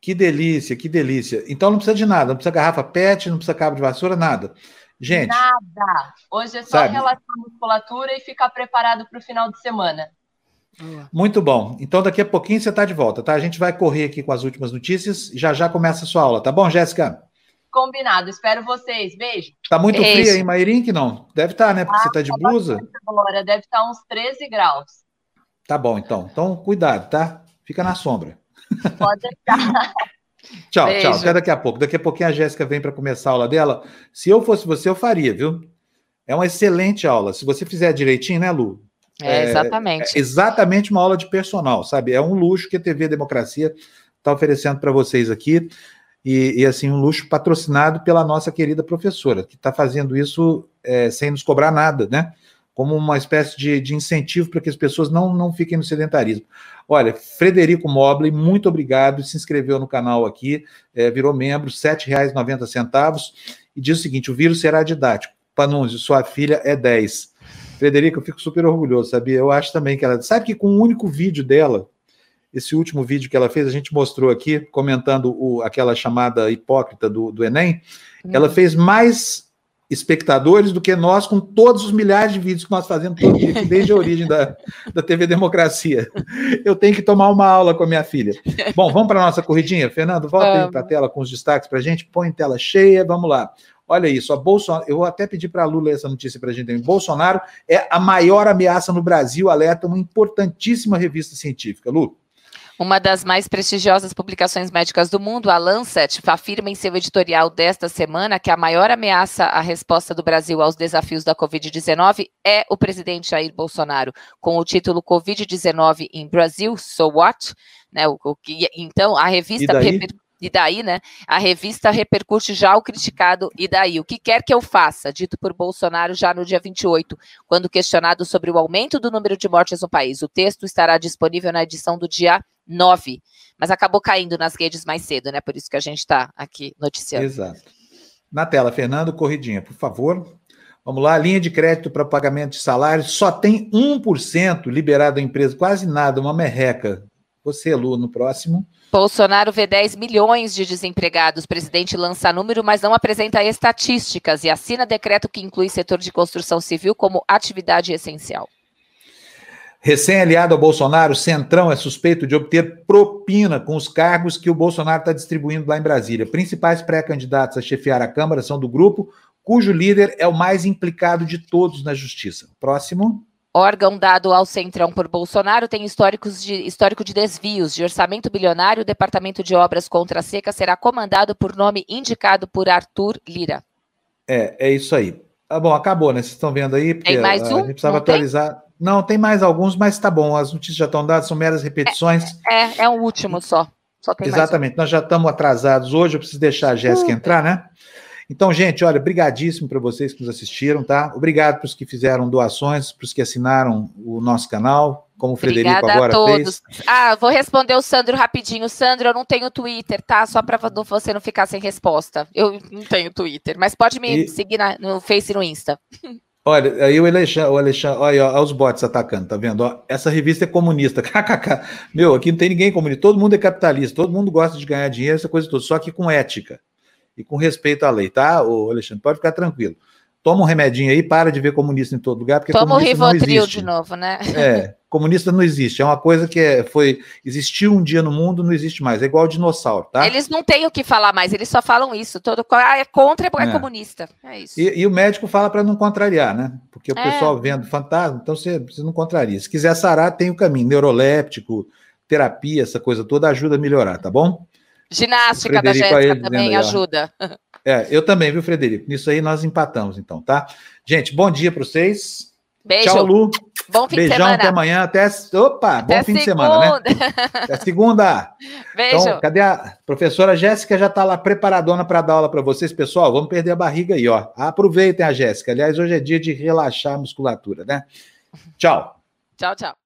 Que delícia, que delícia. Então não precisa de nada, não precisa garrafa PET, não precisa cabo de vassoura, nada. Gente. Nada. Hoje é só sabe, relaxar a musculatura e ficar preparado para o final de semana. Muito bom. Então daqui a pouquinho você está de volta, tá? A gente vai correr aqui com as últimas notícias e já já começa a sua aula, tá bom, Jéssica? Combinado. Espero vocês. Beijo. Tá muito Beijo. frio aí, Mairim, que não? Deve estar, tá, né? Porque ah, você tá de blusa. Agora deve estar tá uns 13 graus. Tá bom, então. Então, cuidado, tá? Fica na sombra. Pode tchau, Beijo. tchau. Até daqui a pouco. Daqui a pouquinho a Jéssica vem para começar a aula dela. Se eu fosse você, eu faria, viu? É uma excelente aula. Se você fizer direitinho, né, Lu? É, exatamente. É, é exatamente uma aula de personal, sabe? É um luxo que a TV Democracia está oferecendo para vocês aqui. E, e, assim, um luxo patrocinado pela nossa querida professora, que está fazendo isso é, sem nos cobrar nada, né? Como uma espécie de, de incentivo para que as pessoas não, não fiquem no sedentarismo. Olha, Frederico Mobley, muito obrigado, se inscreveu no canal aqui, é, virou membro, R$ 7,90, e diz o seguinte: o vírus será didático. Panunzio, sua filha é 10. Frederico, eu fico super orgulhoso, sabia? Eu acho também que ela. Sabe que com um único vídeo dela, esse último vídeo que ela fez, a gente mostrou aqui, comentando o, aquela chamada hipócrita do, do Enem, hum. ela fez mais espectadores do que nós com todos os milhares de vídeos que nós fazemos todo dia, desde a origem da, da TV Democracia. Eu tenho que tomar uma aula com a minha filha. Bom, vamos para a nossa corridinha? Fernando, volta aí para a tela com os destaques para a gente, põe tela cheia, vamos lá. Olha isso, a Bolsonaro, eu vou até pedir para a Lula essa notícia para a gente. Bolsonaro é a maior ameaça no Brasil, alerta uma importantíssima revista científica. Lu. Uma das mais prestigiosas publicações médicas do mundo, a Lancet, afirma em seu editorial desta semana que a maior ameaça à resposta do Brasil aos desafios da Covid-19 é o presidente Jair Bolsonaro, com o título Covid-19 em Brasil, So What? Né, o, o, então, a revista e daí, né? A revista repercute já o criticado e daí. O que quer que eu faça? Dito por Bolsonaro já no dia 28, quando questionado sobre o aumento do número de mortes no país. O texto estará disponível na edição do dia 9, mas acabou caindo nas redes mais cedo, né? Por isso que a gente está aqui noticiando. Exato. Na tela, Fernando Corridinha, por favor. Vamos lá, linha de crédito para pagamento de salários, só tem 1% liberado à empresa, quase nada, uma merreca. Você, Lu, no próximo. Bolsonaro vê 10 milhões de desempregados. O presidente lança número, mas não apresenta estatísticas e assina decreto que inclui setor de construção civil como atividade essencial. Recém-aliado ao Bolsonaro, Centrão é suspeito de obter propina com os cargos que o Bolsonaro está distribuindo lá em Brasília. Principais pré-candidatos a chefiar a Câmara são do grupo, cujo líder é o mais implicado de todos na justiça. Próximo. Órgão dado ao Centrão por Bolsonaro tem históricos de, histórico de desvios de orçamento bilionário. O Departamento de Obras contra a Seca será comandado por nome indicado por Arthur Lira. É, é isso aí. Ah, bom, acabou, né? Vocês estão vendo aí? Tem mais um? A gente precisava Não atualizar. Tem? Não, tem mais alguns, mas tá bom. As notícias já estão dadas, são meras repetições. É, é, é o último só. só Exatamente. Nós já estamos atrasados hoje. Eu preciso deixar a Jéssica entrar, né? Então, gente, olha, brigadíssimo para vocês que nos assistiram, tá? Obrigado para os que fizeram doações, para os que assinaram o nosso canal, como o Frederico Obrigada agora a todos. fez. Ah, vou responder o Sandro rapidinho. Sandro, eu não tenho Twitter, tá? Só para você não ficar sem resposta. Eu não tenho Twitter, mas pode me e... seguir na, no Face e no Insta. Olha, aí o Alexandre, o Alexandre olha, olha os bots atacando, tá vendo? Ó, essa revista é comunista, kkk. Meu, aqui não tem ninguém comunista, todo mundo é capitalista, todo mundo gosta de ganhar dinheiro, essa coisa toda, só que com ética e com respeito à lei, tá, o Alexandre? Pode ficar tranquilo. Toma um remedinho aí, para de ver comunista em todo lugar, porque Toma o Rivotril de novo, né? É, comunista não existe, é uma coisa que é, foi, existiu um dia no mundo, não existe mais, é igual dinossauro, tá? Eles não têm o que falar mais, eles só falam isso, todo, ah, é contra, é, é comunista, é isso. E, e, o médico fala para não contrariar, né? Porque o é. pessoal vendo fantasma, então você, você não contraria. Se quiser sarar, tem o caminho, neuroléptico, terapia, essa coisa toda ajuda a melhorar, tá bom? Ginástica da Jéssica também ajuda. É, eu também, viu, Frederico? Nisso aí nós empatamos, então, tá? Gente, bom dia para vocês. Beijo. Tchau, Lu. Bom fim Beijão, de semana. até amanhã. Até, opa, Até bom fim de segunda. semana, né? Até segunda. Beijo. Então, cadê a professora Jéssica? Já está lá preparadona para dar aula para vocês, pessoal. Vamos perder a barriga aí, ó. Aproveitem a Jéssica. Aliás, hoje é dia de relaxar a musculatura, né? Tchau. Tchau, tchau.